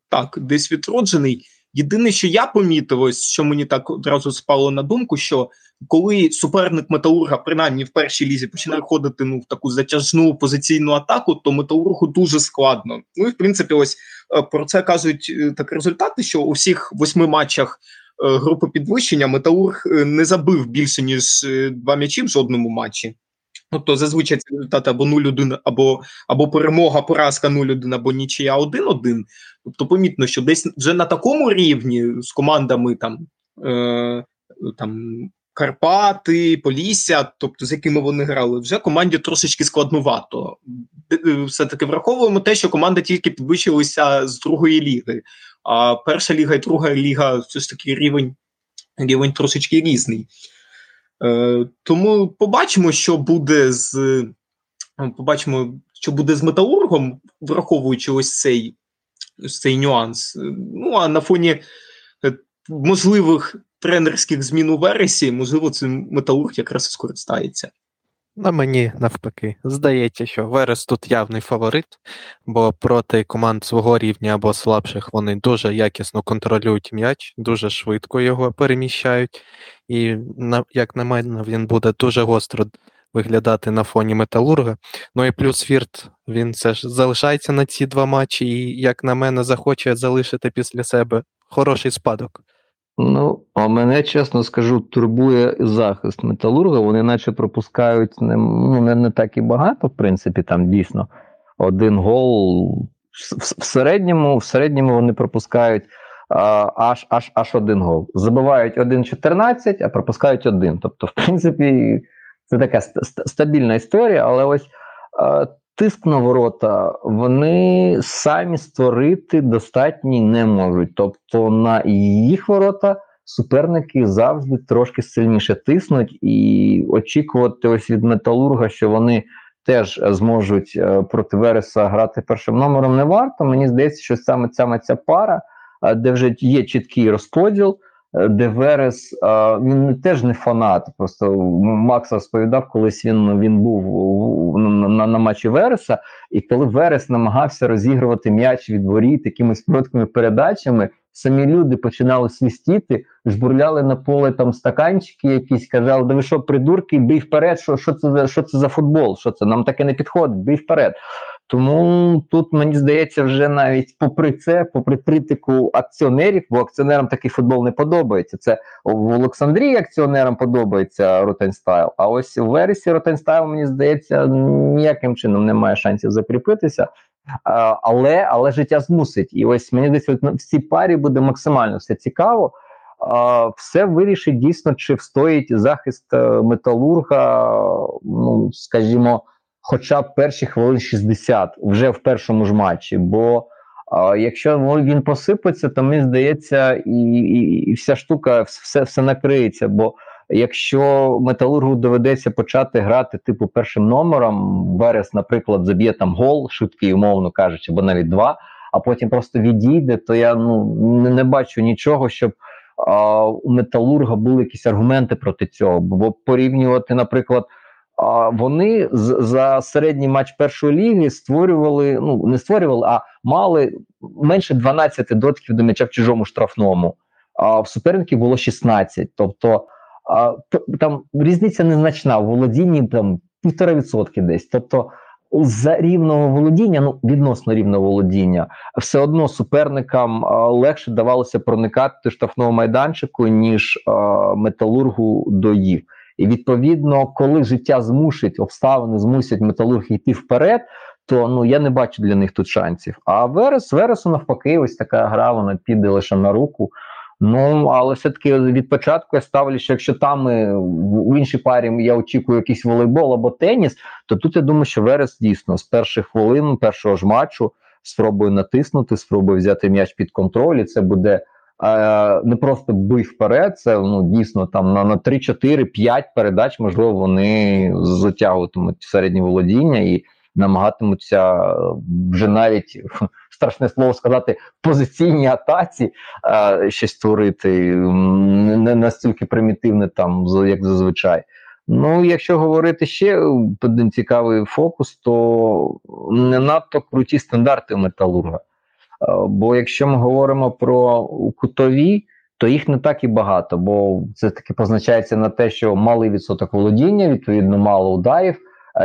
Так, десь відроджений. Єдине, що я помітив, ось що мені так одразу спало на думку, що коли суперник Металурга, принаймні в першій лізі, починає ходити ну, в таку затяжну позиційну атаку, то металургу дуже складно. Ну і в принципі, ось е, про це кажуть так результати, що у всіх восьми матчах групи підвищення Металург не забив більше ніж два м'ячі в жодному матчі. Ну, то зазвичай це результати або 0-1, або, або перемога, поразка 0-1, або нічия 1-1. Тобто, помітно, що десь вже на такому рівні з командами там, е, там Карпати, Полісся, тобто з якими вони грали, вже команді трошечки складнувато. Все-таки враховуємо те, що команда тільки підвищилася з другої ліги. А перша ліга і друга ліга все ж таки рівень, рівень трошечки різний. Е, тому побачимо, що буде з побачимо, що буде з металургом, враховуючи ось цей, ось цей нюанс. Ну а на фоні е, можливих тренерських змін у вересі, можливо, цим металург якраз і скористається. На мені навпаки. Здається, що Верес тут явний фаворит, бо проти команд свого рівня або слабших вони дуже якісно контролюють м'яч, дуже швидко його переміщають. І, як на мене, він буде дуже гостро виглядати на фоні металурга. Ну і плюс Фірт, він все ж залишається на ці два матчі, і, як на мене, захоче залишити після себе хороший спадок. Ну, а мене, чесно скажу, турбує захист металурга. Вони наче пропускають не, ну, не, не так і багато, в принципі, там дійсно один гол. В, середньому, в середньому вони пропускають а, аж, аж, аж один гол. Забивають 1-14, а пропускають один. Тобто, в принципі, це така ст- ст- стабільна історія, але ось а, тиск на ворота вони самі створити достатньо не можуть. Тобто на їх ворота суперники завжди трошки сильніше тиснуть, і очікувати ось від металурга, що вони теж зможуть е, проти Вереса грати першим номером, не варто. Мені здається, що саме саме ця пара, е, де вже є чіткий розподіл. Е, Де Верес він теж не фанат. Просто Макс розповідав, колись він він був на, на, матчі Вереса, і коли Верес намагався розігрувати м'яч від воріт якимись короткими передачами, самі люди починали свистіти, жбурляли на поле там стаканчики якісь, казали, да ви що, придурки, бій вперед, що, що, це, що це за футбол? Що це? Нам таке не підходить, бій вперед. Тому тут мені здається, вже навіть попри це, попри критику акціонерів, бо акціонерам такий футбол не подобається. Це в Олександрії акціонерам подобається Ротаньстайл, а ось у Вересі Ротаньстайл, мені здається, ніяким чином не має шансів закріпитися. Але, але життя змусить. І ось мені здається, в цій парі буде максимально все цікаво. Все вирішить дійсно, чи встоїть захист е, металурга, ну скажімо, хоча б перші хвилин 60 вже в першому ж матчі. Бо а, якщо він посипеться, то мені здається, і, і, і вся штука все, все накриється. Бо якщо металургу доведеться почати грати типу першим номером, Верес, наприклад, заб'є там гол, швидкий, умовно кажучи, або навіть два, а потім просто відійде, то я ну не, не бачу нічого, щоб а, у металурга були якісь аргументи проти цього. Бо порівнювати, наприклад. Вони за середній матч першої ліги створювали, ну не створювали, а мали менше 12 дотків до м'яча в чужому штрафному. А в суперників було 16. Тобто а, там різниця незначна в володінні там півтора відсотки десь. Тобто за рівного володіння, ну відносно рівного володіння, все одно суперникам а, легше давалося проникати штрафного майданчику, ніж а, металургу до їх. І відповідно, коли життя змусить, обставини змусять металург йти вперед, то ну я не бачу для них тут шансів. А Верес, Вересу навпаки, ось така гра, вона піде лише на руку. Ну, але все-таки від початку я ставлю, що якщо там е, в іншій парі я очікую якийсь волейбол або теніс, то тут я думаю, що Верес дійсно з перших хвилин першого ж матчу спробує натиснути, спробує взяти м'яч під контроль. І це буде не просто бий вперед, це ну дійсно там на, на 3, 4, 5 передач, можливо, вони затягуватимуть середнє володіння і намагатимуться е, вже навіть страшне слово сказати в позиційній атаці е, щось створити, не настільки примітивне там, як зазвичай. Ну, якщо говорити ще один цікавий фокус, то не надто круті стандарти металурга. Е, Бо якщо ми говоримо про кутові, то їх не так і багато, бо це таки позначається на те, що малий відсоток володіння, відповідно, мало ударів,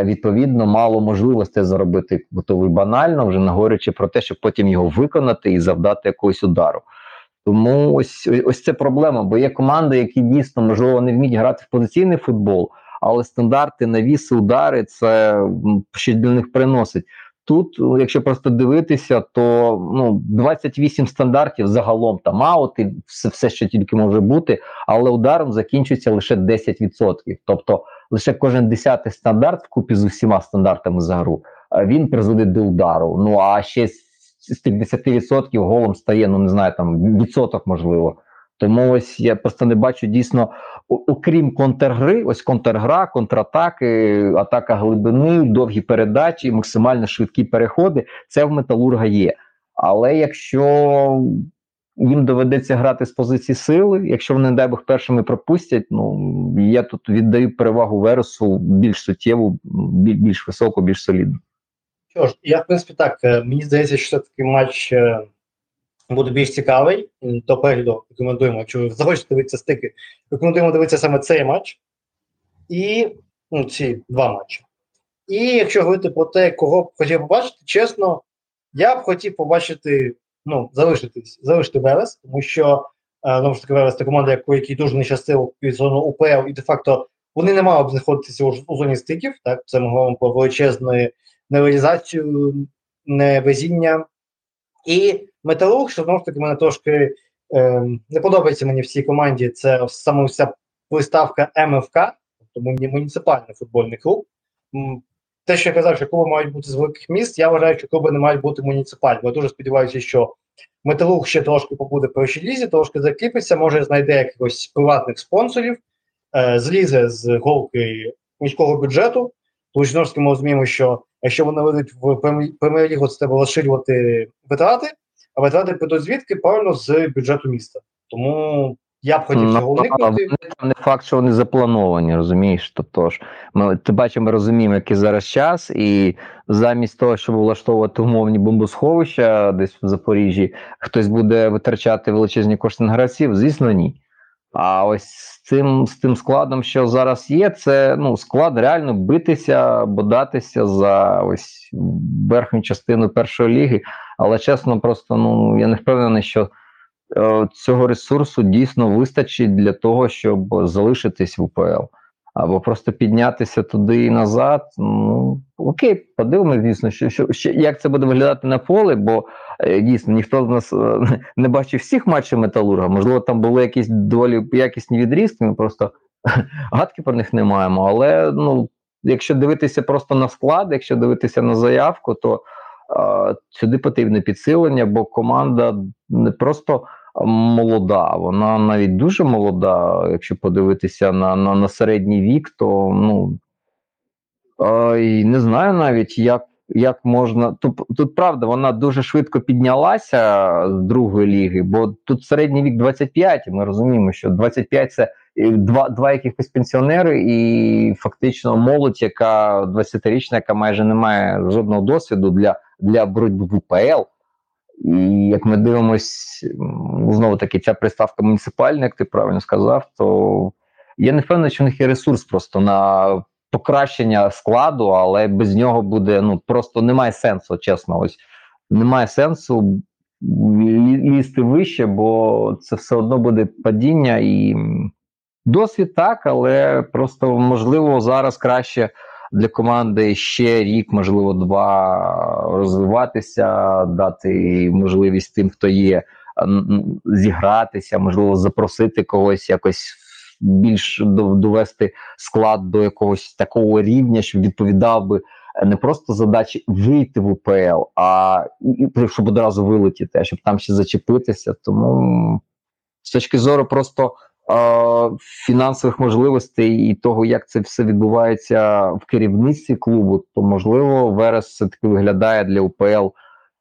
відповідно, мало можливостей заробити кутовий банально, вже не говорячи про те, щоб потім його виконати і завдати якогось удару. Тому ось ось це проблема, бо є команди, які дійсно можливо не вміють грати в позиційний футбол, але стандарти, навіси, удари це що для них приносить. Тут, якщо просто дивитися, то ну 28 стандартів загалом там аути, все, все, що тільки може бути, але ударом закінчується лише 10%. Тобто лише кожен десятий стандарт вкупі з усіма стандартами за гру він призводить до удару. Ну а ще з тих 10% голом стає, ну не знаю, там відсоток можливо. Тому ось я просто не бачу дійсно, окрім контргри, ось контргра, контратаки, атака глибини, довгі передачі, максимально швидкі переходи. Це в металурга є. Але якщо їм доведеться грати з позиції сили, якщо вони, не дай Бог, першими пропустять, ну я тут віддаю перевагу Вересу більш суттєву, більш високу, більш солідну. Що ж, я в принципі так, е, мені здається, що все-таки матч е, буде більш цікавий. До перегляду рекомендуємо, якщо ви захочете дивитися стики, рекомендуємо дивитися саме цей матч і ну, ці два матчі. І якщо говорити про те, кого б хотів побачити, чесно, я б хотів побачити, ну, залишитись, залишити Велес, тому що е, знову ж таки Велес це команда, яку, який дуже не щастив під зону УПЛ, і де-факто вони не мали б знаходитися у, у зоні стиків. Так, це ми говоримо про величезної нереалізацію, невезіння. І металург, що знову ж таки мене трошки е, не подобається мені в цій команді, це саме вся приставка МФК, тобто муніципальний футбольний клуб. Те, що я казав, що клуби мають бути з великих міст, я вважаю, що клуби не мають бути муніципальними. Я дуже сподіваюся, що металург ще трошки побуде першій лізі, трошки закріпиться, може знайде якихось приватних спонсорів, е, злізе з голки міського бюджету. Тому що ми розуміємо, що якщо вони вийдуть в прем'єр-лігу, це треба розширювати витрати, а витрати підуть звідки правильно з бюджету міста. Тому я б хотів цього уникнути. Не факт, що вони заплановані, розумієш? Тобто ж ми ти бачимо, ми розуміємо, який зараз час, і замість того, щоб влаштовувати умовні бомбосховища десь в Запоріжжі, хтось буде витрачати величезні кошти на гравців, звісно, ні. А ось з цим з тим складом, що зараз є, це ну, склад реально битися, бодатися за ось верхню частину першої ліги. Але чесно, просто ну я не впевнений, що е, цього ресурсу дійсно вистачить для того, щоб залишитись в УПЛ або просто піднятися туди і назад. Ну окей, подивимось, дійсно, що, що, що як це буде виглядати на полі, бо е, дійсно ніхто з нас е, не бачив всіх матчів Металурга. Можливо, там були якісь доволі якісні відрізки, ми просто гадки про них не маємо. Але ну, якщо дивитися просто на склад, якщо дивитися на заявку, то сюди потрібне підсилення, бо команда не просто молода, вона навіть дуже молода. Якщо подивитися на на, на середній вік, то ну і не знаю навіть, як як можна. Тут, тут правда, вона дуже швидко піднялася з другої ліги, бо тут середній вік 25, і ми розуміємо, що 25 це два два якихось пенсіонери, і фактично молодь, яка 20-річна, яка майже не має жодного досвіду для для боротьби в УПЛ. І як ми дивимось, знову таки, ця приставка муніципальна, як ти правильно сказав, то я не впевнений, що в них є ресурс просто на покращення складу, але без нього буде ну просто немає сенсу, чесно. Ось немає сенсу лізти вище, бо це все одно буде падіння і досвід так, але просто можливо зараз краще для команди ще рік, можливо, два розвиватися, дати можливість тим, хто є, зігратися, можливо, запросити когось якось більш довести склад до якогось такого рівня, щоб відповідав би не просто задачі вийти в УПЛ, а щоб одразу вилетіти, а щоб там ще зачепитися. Тому з точки зору просто фінансових можливостей і того, як це все відбувається в керівництві клубу, то можливо Верес все таки виглядає для УПЛ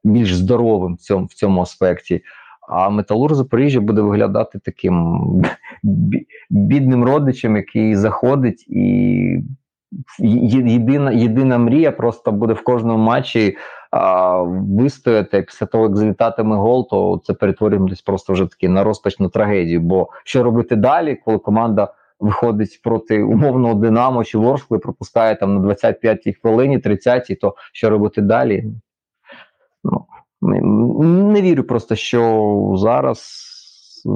більш здоровим в цьому в цьому аспекті. А Металург Запоріжжя буде виглядати таким бідним родичем, який заходить, і єдина єдина мрія просто буде в кожному матчі вистояти. Після того, як залітатиме гол, то це перетворюємо просто вже таки на розпачну трагедію. Бо що робити далі, коли команда виходить проти умовного Динамо чи Ворскли, пропускає там на 25-й хвилині, 30-й, то що робити далі? Ну, Не вірю просто, що зараз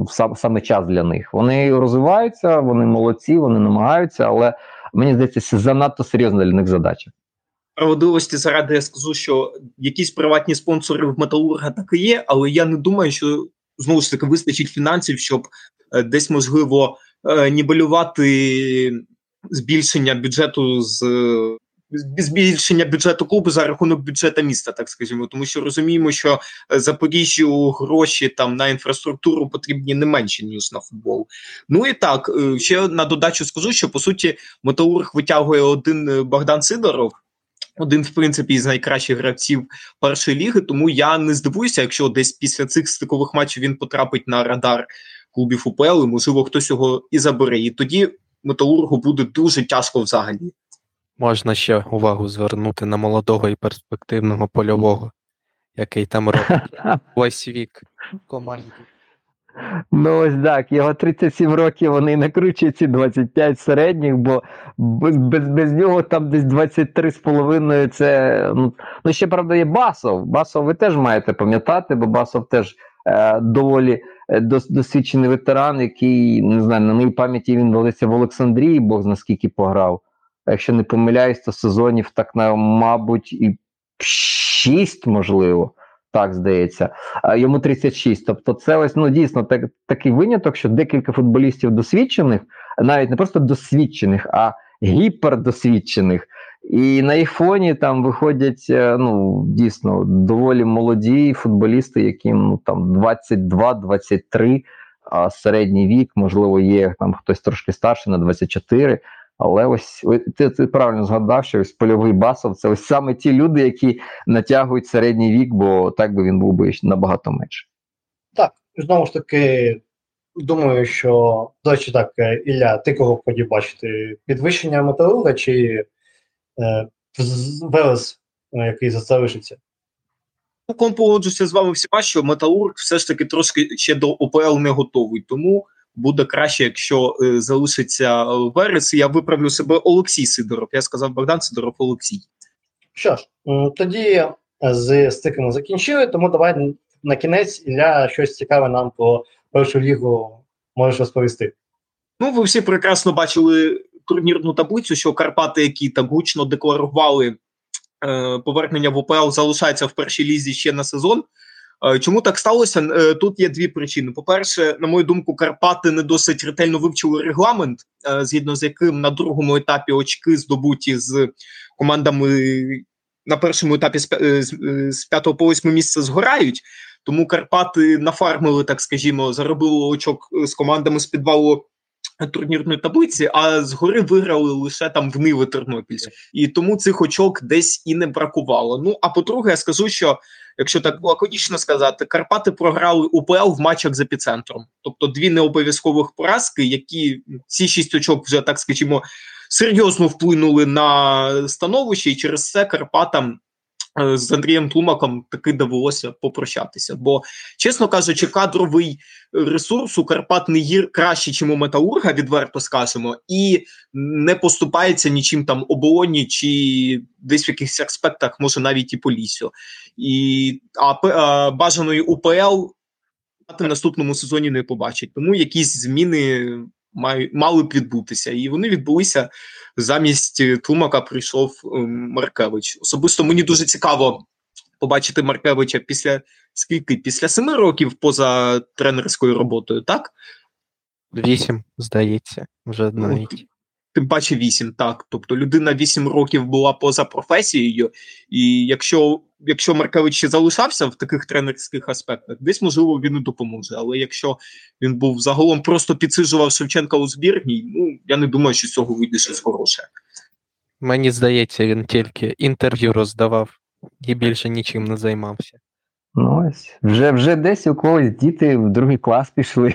сам, саме час для них. Вони розвиваються, вони молодці, вони намагаються, але мені здається, це занадто серйозна для них задача. Справедливості заради я скажу, що якісь приватні спонсори в Металурга так і є, але я не думаю, що знову ж таки вистачить фінансів, щоб е, десь можливо е, нібелювати збільшення бюджету з збільшення бюджету клубу за рахунок бюджету міста, так скажімо, тому що розуміємо, що Запоріжжю гроші там на інфраструктуру потрібні не менше ніж на футбол. Ну і так е, ще на додачу скажу, що по суті Металург витягує один Богдан Сидоров. Один, в принципі, із найкращих гравців першої ліги, тому я не здивуюся, якщо десь після цих стикових матчів він потрапить на радар клубів УПЛ, і можливо хтось його і забере. І тоді металургу буде дуже тяжко взагалі. Можна ще увагу звернути на молодого і перспективного польового, який там робить весь вік в команді. Ну ось так, його 37 років вони накручують ці 25 середніх, бо без, без, нього там десь 23 з половиною це. Ну, ну ще правда є Басов. Басов ви теж маєте пам'ятати, бо Басов теж е, доволі е, дос, досвідчений ветеран, який не знаю, на моїй пам'яті він валився в Олександрії, Бог наскільки пограв. Якщо не помиляюсь, то сезонів так на, мабуть, і 6, можливо. Так, здається, йому 36. Тобто, це ось ну дійсно так, такий виняток, що декілька футболістів досвідчених, навіть не просто досвідчених, а гіпердосвідчених. І на їх фоні там виходять е, ну дійсно доволі молоді футболісти, яким ну там 22-23, а середній вік, можливо, є там хтось трошки старший на 24. Але ось ти, ти правильно згадав, що ось польовий басов це ось саме ті люди, які натягують середній вік, бо так би він був би набагато менше. Так, знову ж таки, думаю, що до речі, так, е, Ілля, ти кого хотів бачити? Підвищення металурга чи е, Велес, е, який залишиться? Цілком погоджуся з вами всіма, що Металург все ж таки трошки ще до ОПЛ не готовий. Тому буде краще, якщо е, залишиться Верес. Я виправлю себе Олексій Сидоров. Я сказав Богдан Сидоров Олексій. Що ж, тоді з стиками закінчили, тому давай на кінець Ілля щось цікаве нам про першу лігу можеш розповісти. Ну, ви всі прекрасно бачили турнірну таблицю, що Карпати, які так гучно декларували е, повернення в ОПЛ, залишаються в першій лізі ще на сезон. Е, чому так сталося? Е, тут є дві причини. По-перше, на мою думку, Карпати не досить ретельно вивчили регламент, е, згідно з яким на другому етапі очки здобуті з командами на першому етапі з 5 по 8 місце згорають. Тому Карпати нафармили, так скажімо, заробили очок з командами з підвалу турнірної таблиці, а згори виграли лише там в Ниви Тернопільськ. І тому цих очок десь і не бракувало. Ну а по-друге, я скажу, що якщо так лаконічно сказати, Карпати програли УПЛ в матчах з епіцентром, тобто дві необов'язкових поразки, які ці шість очок вже так скажімо серйозно вплинули на становище, і через це Карпатам. З Андрієм Тлумаком таки довелося попрощатися. Бо, чесно кажучи, кадровий ресурс у Карпат не гір краще, ніж у Металурга, відверто скажемо, і не поступається нічим там оболоні чи десь в якихось аспектах, може навіть і Полісю. І а, а бажаної УПЛ в наступному сезоні не побачить. Тому якісь зміни мали б відбутися, і вони відбулися замість Тлумака. Прийшов Маркевич. Особисто мені дуже цікаво побачити Маркевича після скільки? Після семи років поза тренерською роботою, так? Вісім, здається, вже навіть. Тим паче вісім, так. Тобто людина вісім років була поза професією, і якщо якщо Маркевич ще залишався в таких тренерських аспектах, десь можливо він і допоможе. Але якщо він був загалом просто підсижував Шевченка у збірній, ну я не думаю, що з цього вийде щось хороше. Мені здається, він тільки інтерв'ю роздавав і більше нічим не займався. Ну ось, вже вже десь у когось діти в другий клас пішли,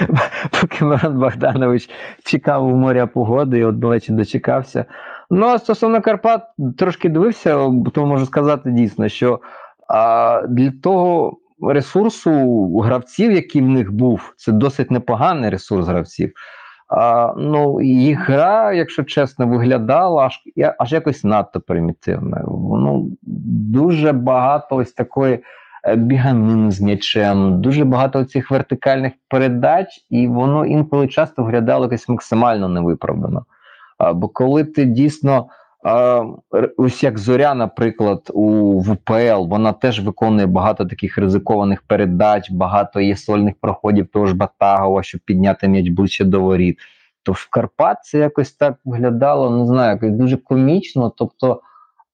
поки Мирон Богданович чекав у моря погоди і от, до речі, дочекався. Ну, а стосовно Карпат, трошки дивився, то можу сказати дійсно, що а, для того ресурсу гравців, який в них був, це досить непоганий ресурс гравців. А, Ну, їх гра, якщо чесно, виглядала аж аж якось надто примітивною. Ну, дуже багато ось такої біганин з м'ячем, дуже багато цих вертикальних передач, і воно інколи часто виглядало якось максимально невиправдано. Бо коли ти дійсно. Ось як зоря, наприклад, у ВПЛ, вона теж виконує багато таких ризикованих передач, багато є сольних проходів того ж Батагова, щоб підняти м'яч ближче до воріт. То в Карпат це якось так виглядало, не знаю, якось дуже комічно. Тобто,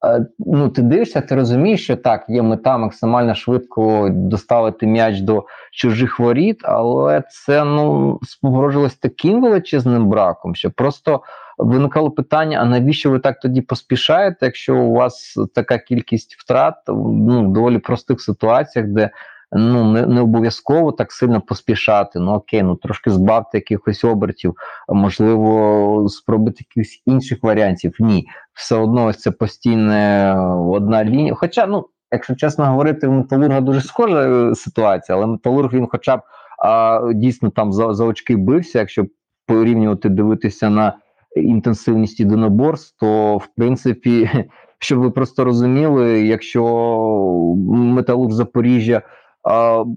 е, ну ти дивишся, ти розумієш, що так, є мета максимально швидко доставити м'яч до чужих воріт, але це ну спогрожилось таким величезним браком, що просто виникало питання: а навіщо ви так тоді поспішаєте, якщо у вас така кількість втрат ну, в доволі простих ситуаціях, де ну не, не обов'язково так сильно поспішати. Ну окей, ну трошки збавте якихось обертів, можливо, спробувати якихось інших варіантів. Ні, все одно ось це постійне одна лінія. Хоча, ну, якщо чесно говорити, у металурга дуже схожа е, ситуація, але металург він, хоча б а, дійсно там за, за очки бився, якщо порівнювати дивитися на інтенсивність єдиноборств, то в принципі, щоб ви просто розуміли, якщо металург Запоріжжя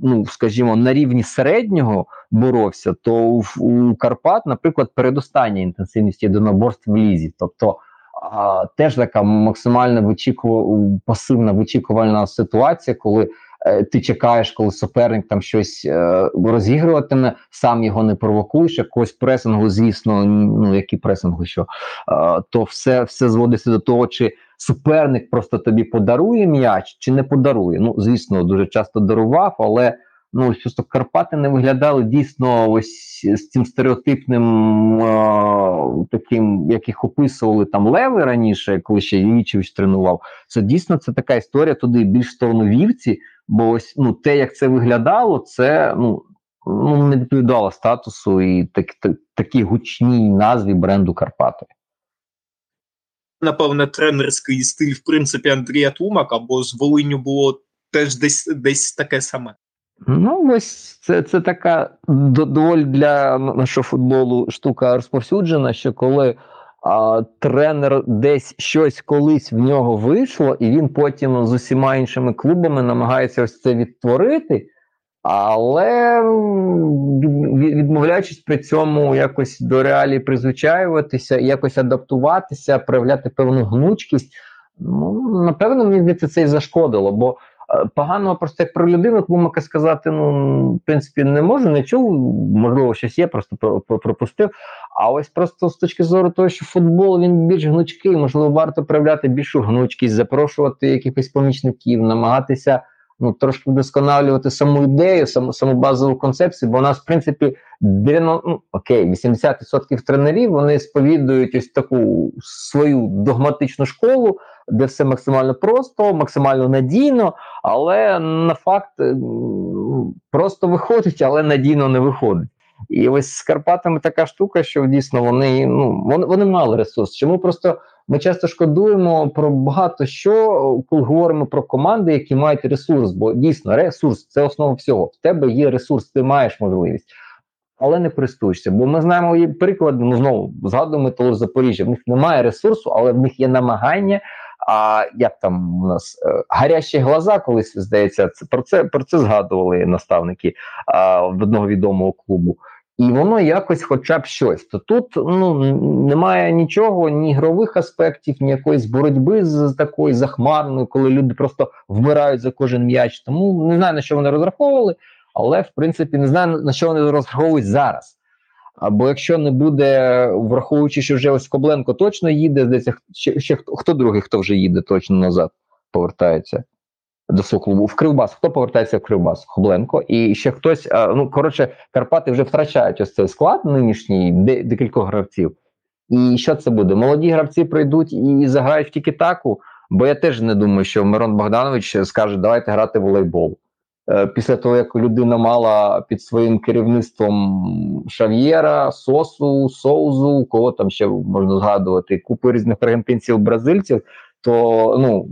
ну скажімо, на рівні середнього боровся, то у, Карпат, наприклад, передостання інтенсивність єдиноборств в лізі, тобто теж така максимально вичіку, пасивна вичікувальна ситуація, коли ти чекаєш, коли суперник там щось е, розігруватиме, сам його не провокуєш, якогось пресингу, звісно, ну які пресингу, що е, то все, все зводиться до того, чи суперник просто тобі подарує м'яч чи не подарує. Ну, звісно, дуже часто дарував, але ну просто Карпати не виглядали дійсно ось з цим стереотипним е- таким, як їх описували там Леви раніше, коли ще Євічевич тренував. Це дійсно це така історія туди більш сторону вівці, бо ось ну те, як це виглядало, це ну. Ну, не відповідало статусу і так, так, такій гучній назві бренду Карпати напевне, тренерський стиль, в принципі, Андрія Тумака, бо з Волиню було теж десь десь таке саме. Ну, ось це це така доволі для нашого футболу штука розповсюджена, що коли а, тренер десь щось колись в нього вийшло, і він потім з усіма іншими клубами намагається ось це відтворити. Але відмовляючись при цьому якось до реалії призвичаюватися, якось адаптуватися, проявляти певну гнучкість, ну напевно, мені це і зашкодило. Бо е, погано просто як про людину, Клумака сказати, ну в принципі, не можу, не чув, можливо, щось є, просто пропустив. А ось просто з точки зору того, що футбол він більш гнучкий, можливо, варто проявляти більшу гнучкість, запрошувати якихось помічників, намагатися ну, трошки вдосконалювати саму ідею, саму саму базову концепцію, бо у нас, в принципі, 90, ну, окей, 80% тренерів вони сповідують ось таку свою догматичну школу, де все максимально просто, максимально надійно, але на факт просто виходить, але надійно не виходить. І ось з Карпатами така штука, що дійсно вони ну вони, вони мали ресурс. Чому просто ми часто шкодуємо про багато що, коли говоримо про команди, які мають ресурс, бо дійсно ресурс це основа всього. В тебе є ресурс, ти маєш можливість, але не користуєшся. Бо ми знаємо її приклади, ну знову згадуємо того Запоріжжя. В них немає ресурсу, але в них є намагання. А як там у нас е, гарячі глаза, колись здається, це про це про це згадували наставники а, в одного відомого клубу і воно якось, хоча б щось. То тут ну немає нічого, ні ігрових аспектів, ні якоїсь боротьби з, такою захмарною, коли люди просто вмирають за кожен м'яч. Тому не знаю на що вони розраховували, але в принципі не знаю на що вони розраховують зараз. Або якщо не буде, враховуючи, що вже ось Кобленко точно їде, здається, ще, ще хто, хто другий, хто вже їде точно назад, повертається до свого клубу в Кривбас. Хто повертається в Кривбас? Хобленко. І ще хтось. Ну коротше, Карпати вже втрачають ось цей склад нинішній декількох гравців. І що це буде? Молоді гравці прийдуть і заграють в тікітаку. Бо я теж не думаю, що Мирон Богданович скаже, давайте грати в волейбол. Е, після того, як людина мала під своїм керівництвом Шав'єра, Сосу, Соузу, кого там ще можна згадувати, купу різних аргентинців, бразильців, то ну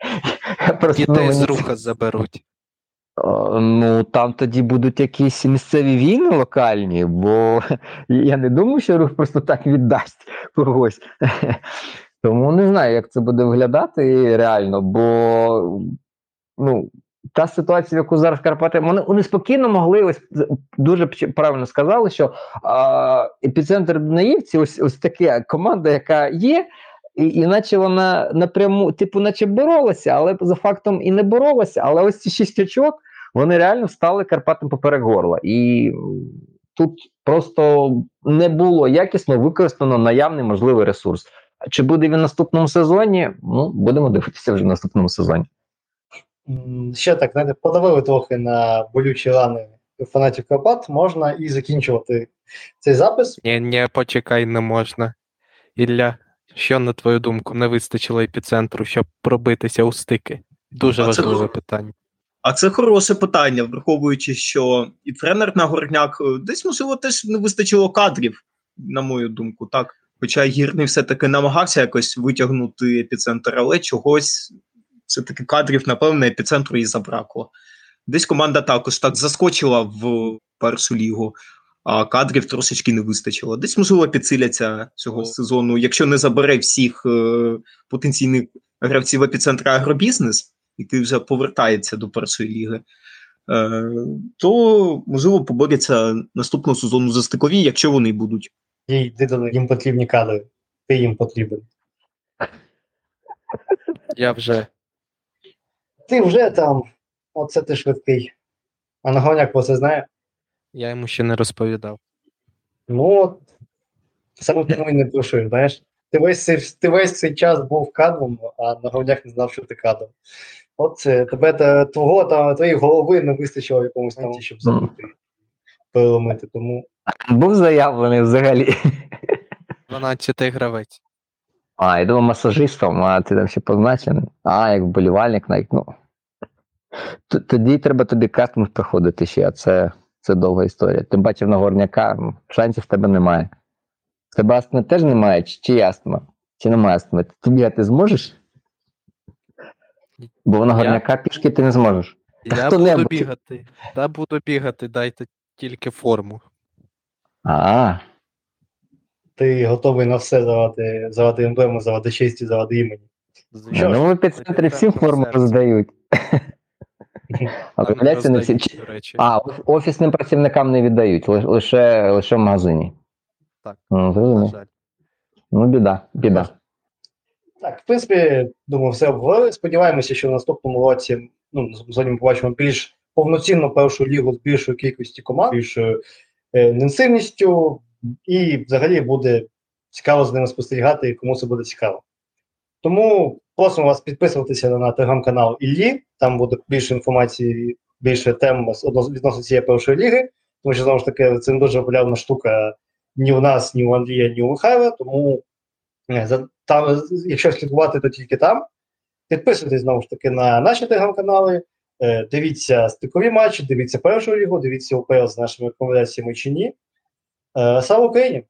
Дітей з руха заберуть. Ну, там тоді будуть якісь місцеві війни локальні, бо я не думаю, що рух просто так віддасть когось. Тому не знаю, як це буде виглядати реально, бо ну, та ситуація, в яку зараз Карпати, вони, вони спокійно могли, ось дуже правильно сказали, що а, епіцентр Дунаївці, ось ось така команда, яка є, і, іначе вона напряму, типу, наче боролася, але за фактом і не боролася. Але ось ці шість очок, вони реально встали Карпатам поперек горла. І тут просто не було якісно використано наявний можливий ресурс. А Чи буде він в наступному сезоні? Ну, будемо дивитися вже в наступному сезоні. Ще так, знаєте, подавили трохи на болючі рани фанатів Карпат, можна і закінчувати цей запис. Ні, ні, почекай, не можна. Ілля, що на твою думку не вистачило епіцентру, щоб пробитися у стики? Дуже А важливе добре. питання. А це хороше питання, враховуючи, що і тренер Нагорняк е, десь, можливо, теж не вистачило кадрів, на мою думку, так. Хоча гірний все-таки намагався якось витягнути епіцентр, але чогось все-таки кадрів, напевно, епіцентру і забракло. Десь команда також так заскочила в першу лігу, кадрів трошечки не вистачило. Десь, можливо, підсиляться цього сезону, якщо не забере всіх е, потенційних гравців епіцентра агробізнес, який вже повертається до першої ліги, е, то можливо поборються наступного сезону за стикові, якщо вони будуть. Їй Дидону, їм потрібні кадри. Ти їм потрібен. Я вже Ти вже там, оце ти швидкий. А Нагорняк про це знає. Я йому ще не розповідав. Ну, от, саме тому і не прошу, знаєш. Ти весь, цей, ти весь цей час був кадром, а на Нагорняк не знав, що ти кадром. От це, тебе та, твого, там, твоєї голови не вистачило в якомусь там, щоб забути, переломити. Тому Був заявлений взагалі. 12-й гравець. А, я думав масажистом, а ти там ще позначений. А, як вболівальник, навіть, ну. Тоді треба тобі кастинг проходити ще, а це, це довга історія. Ти бачив Нагорняка, ну, шансів в тебе немає. В тебе астми теж немає, чи, чи є астма? Чи немає астми? Ти бігати зможеш? Бо в Нагорняка пішки ти не зможеш. Та Я хто-небудь. буду бігати. Та буду бігати, дайте тільки форму. А, ти готовий на все заради, заради емблеми, заради честі, заради імені. Звичайно. ну в епіцентрі всім форму роздають. А виявляється, не всі. А, офісним працівникам не віддають, лише, лише, в магазині. Так, Ну, зрозумів. Ну, біда, біда. Так, в принципі, думаю, все обговорили. Сподіваємося, що в наступному році ну, ми побачимо більш повноцінну першу лігу з більшою кількістю команд, більшою е, інтенсивністю, і взагалі буде цікаво з ними спостерігати, і кому це буде цікаво. Тому просимо вас підписуватися на телеграм-канал Іллі, там буде більше інформації, більше тем відносно цієї першої ліги, тому що знову ж таки це не дуже популярна штука ні у нас, ні у Андрія, ні у Михайла, тому е, за- там, якщо слідкувати, то тільки там. Підписуйтесь знову ж таки на наші телеграм-канали, е, дивіться стикові матчі, дивіться першу лігу, дивіться УПЛ з нашими рекомендаціями чи ні. Е, Слава Україні!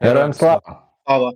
Героям слава! Слава.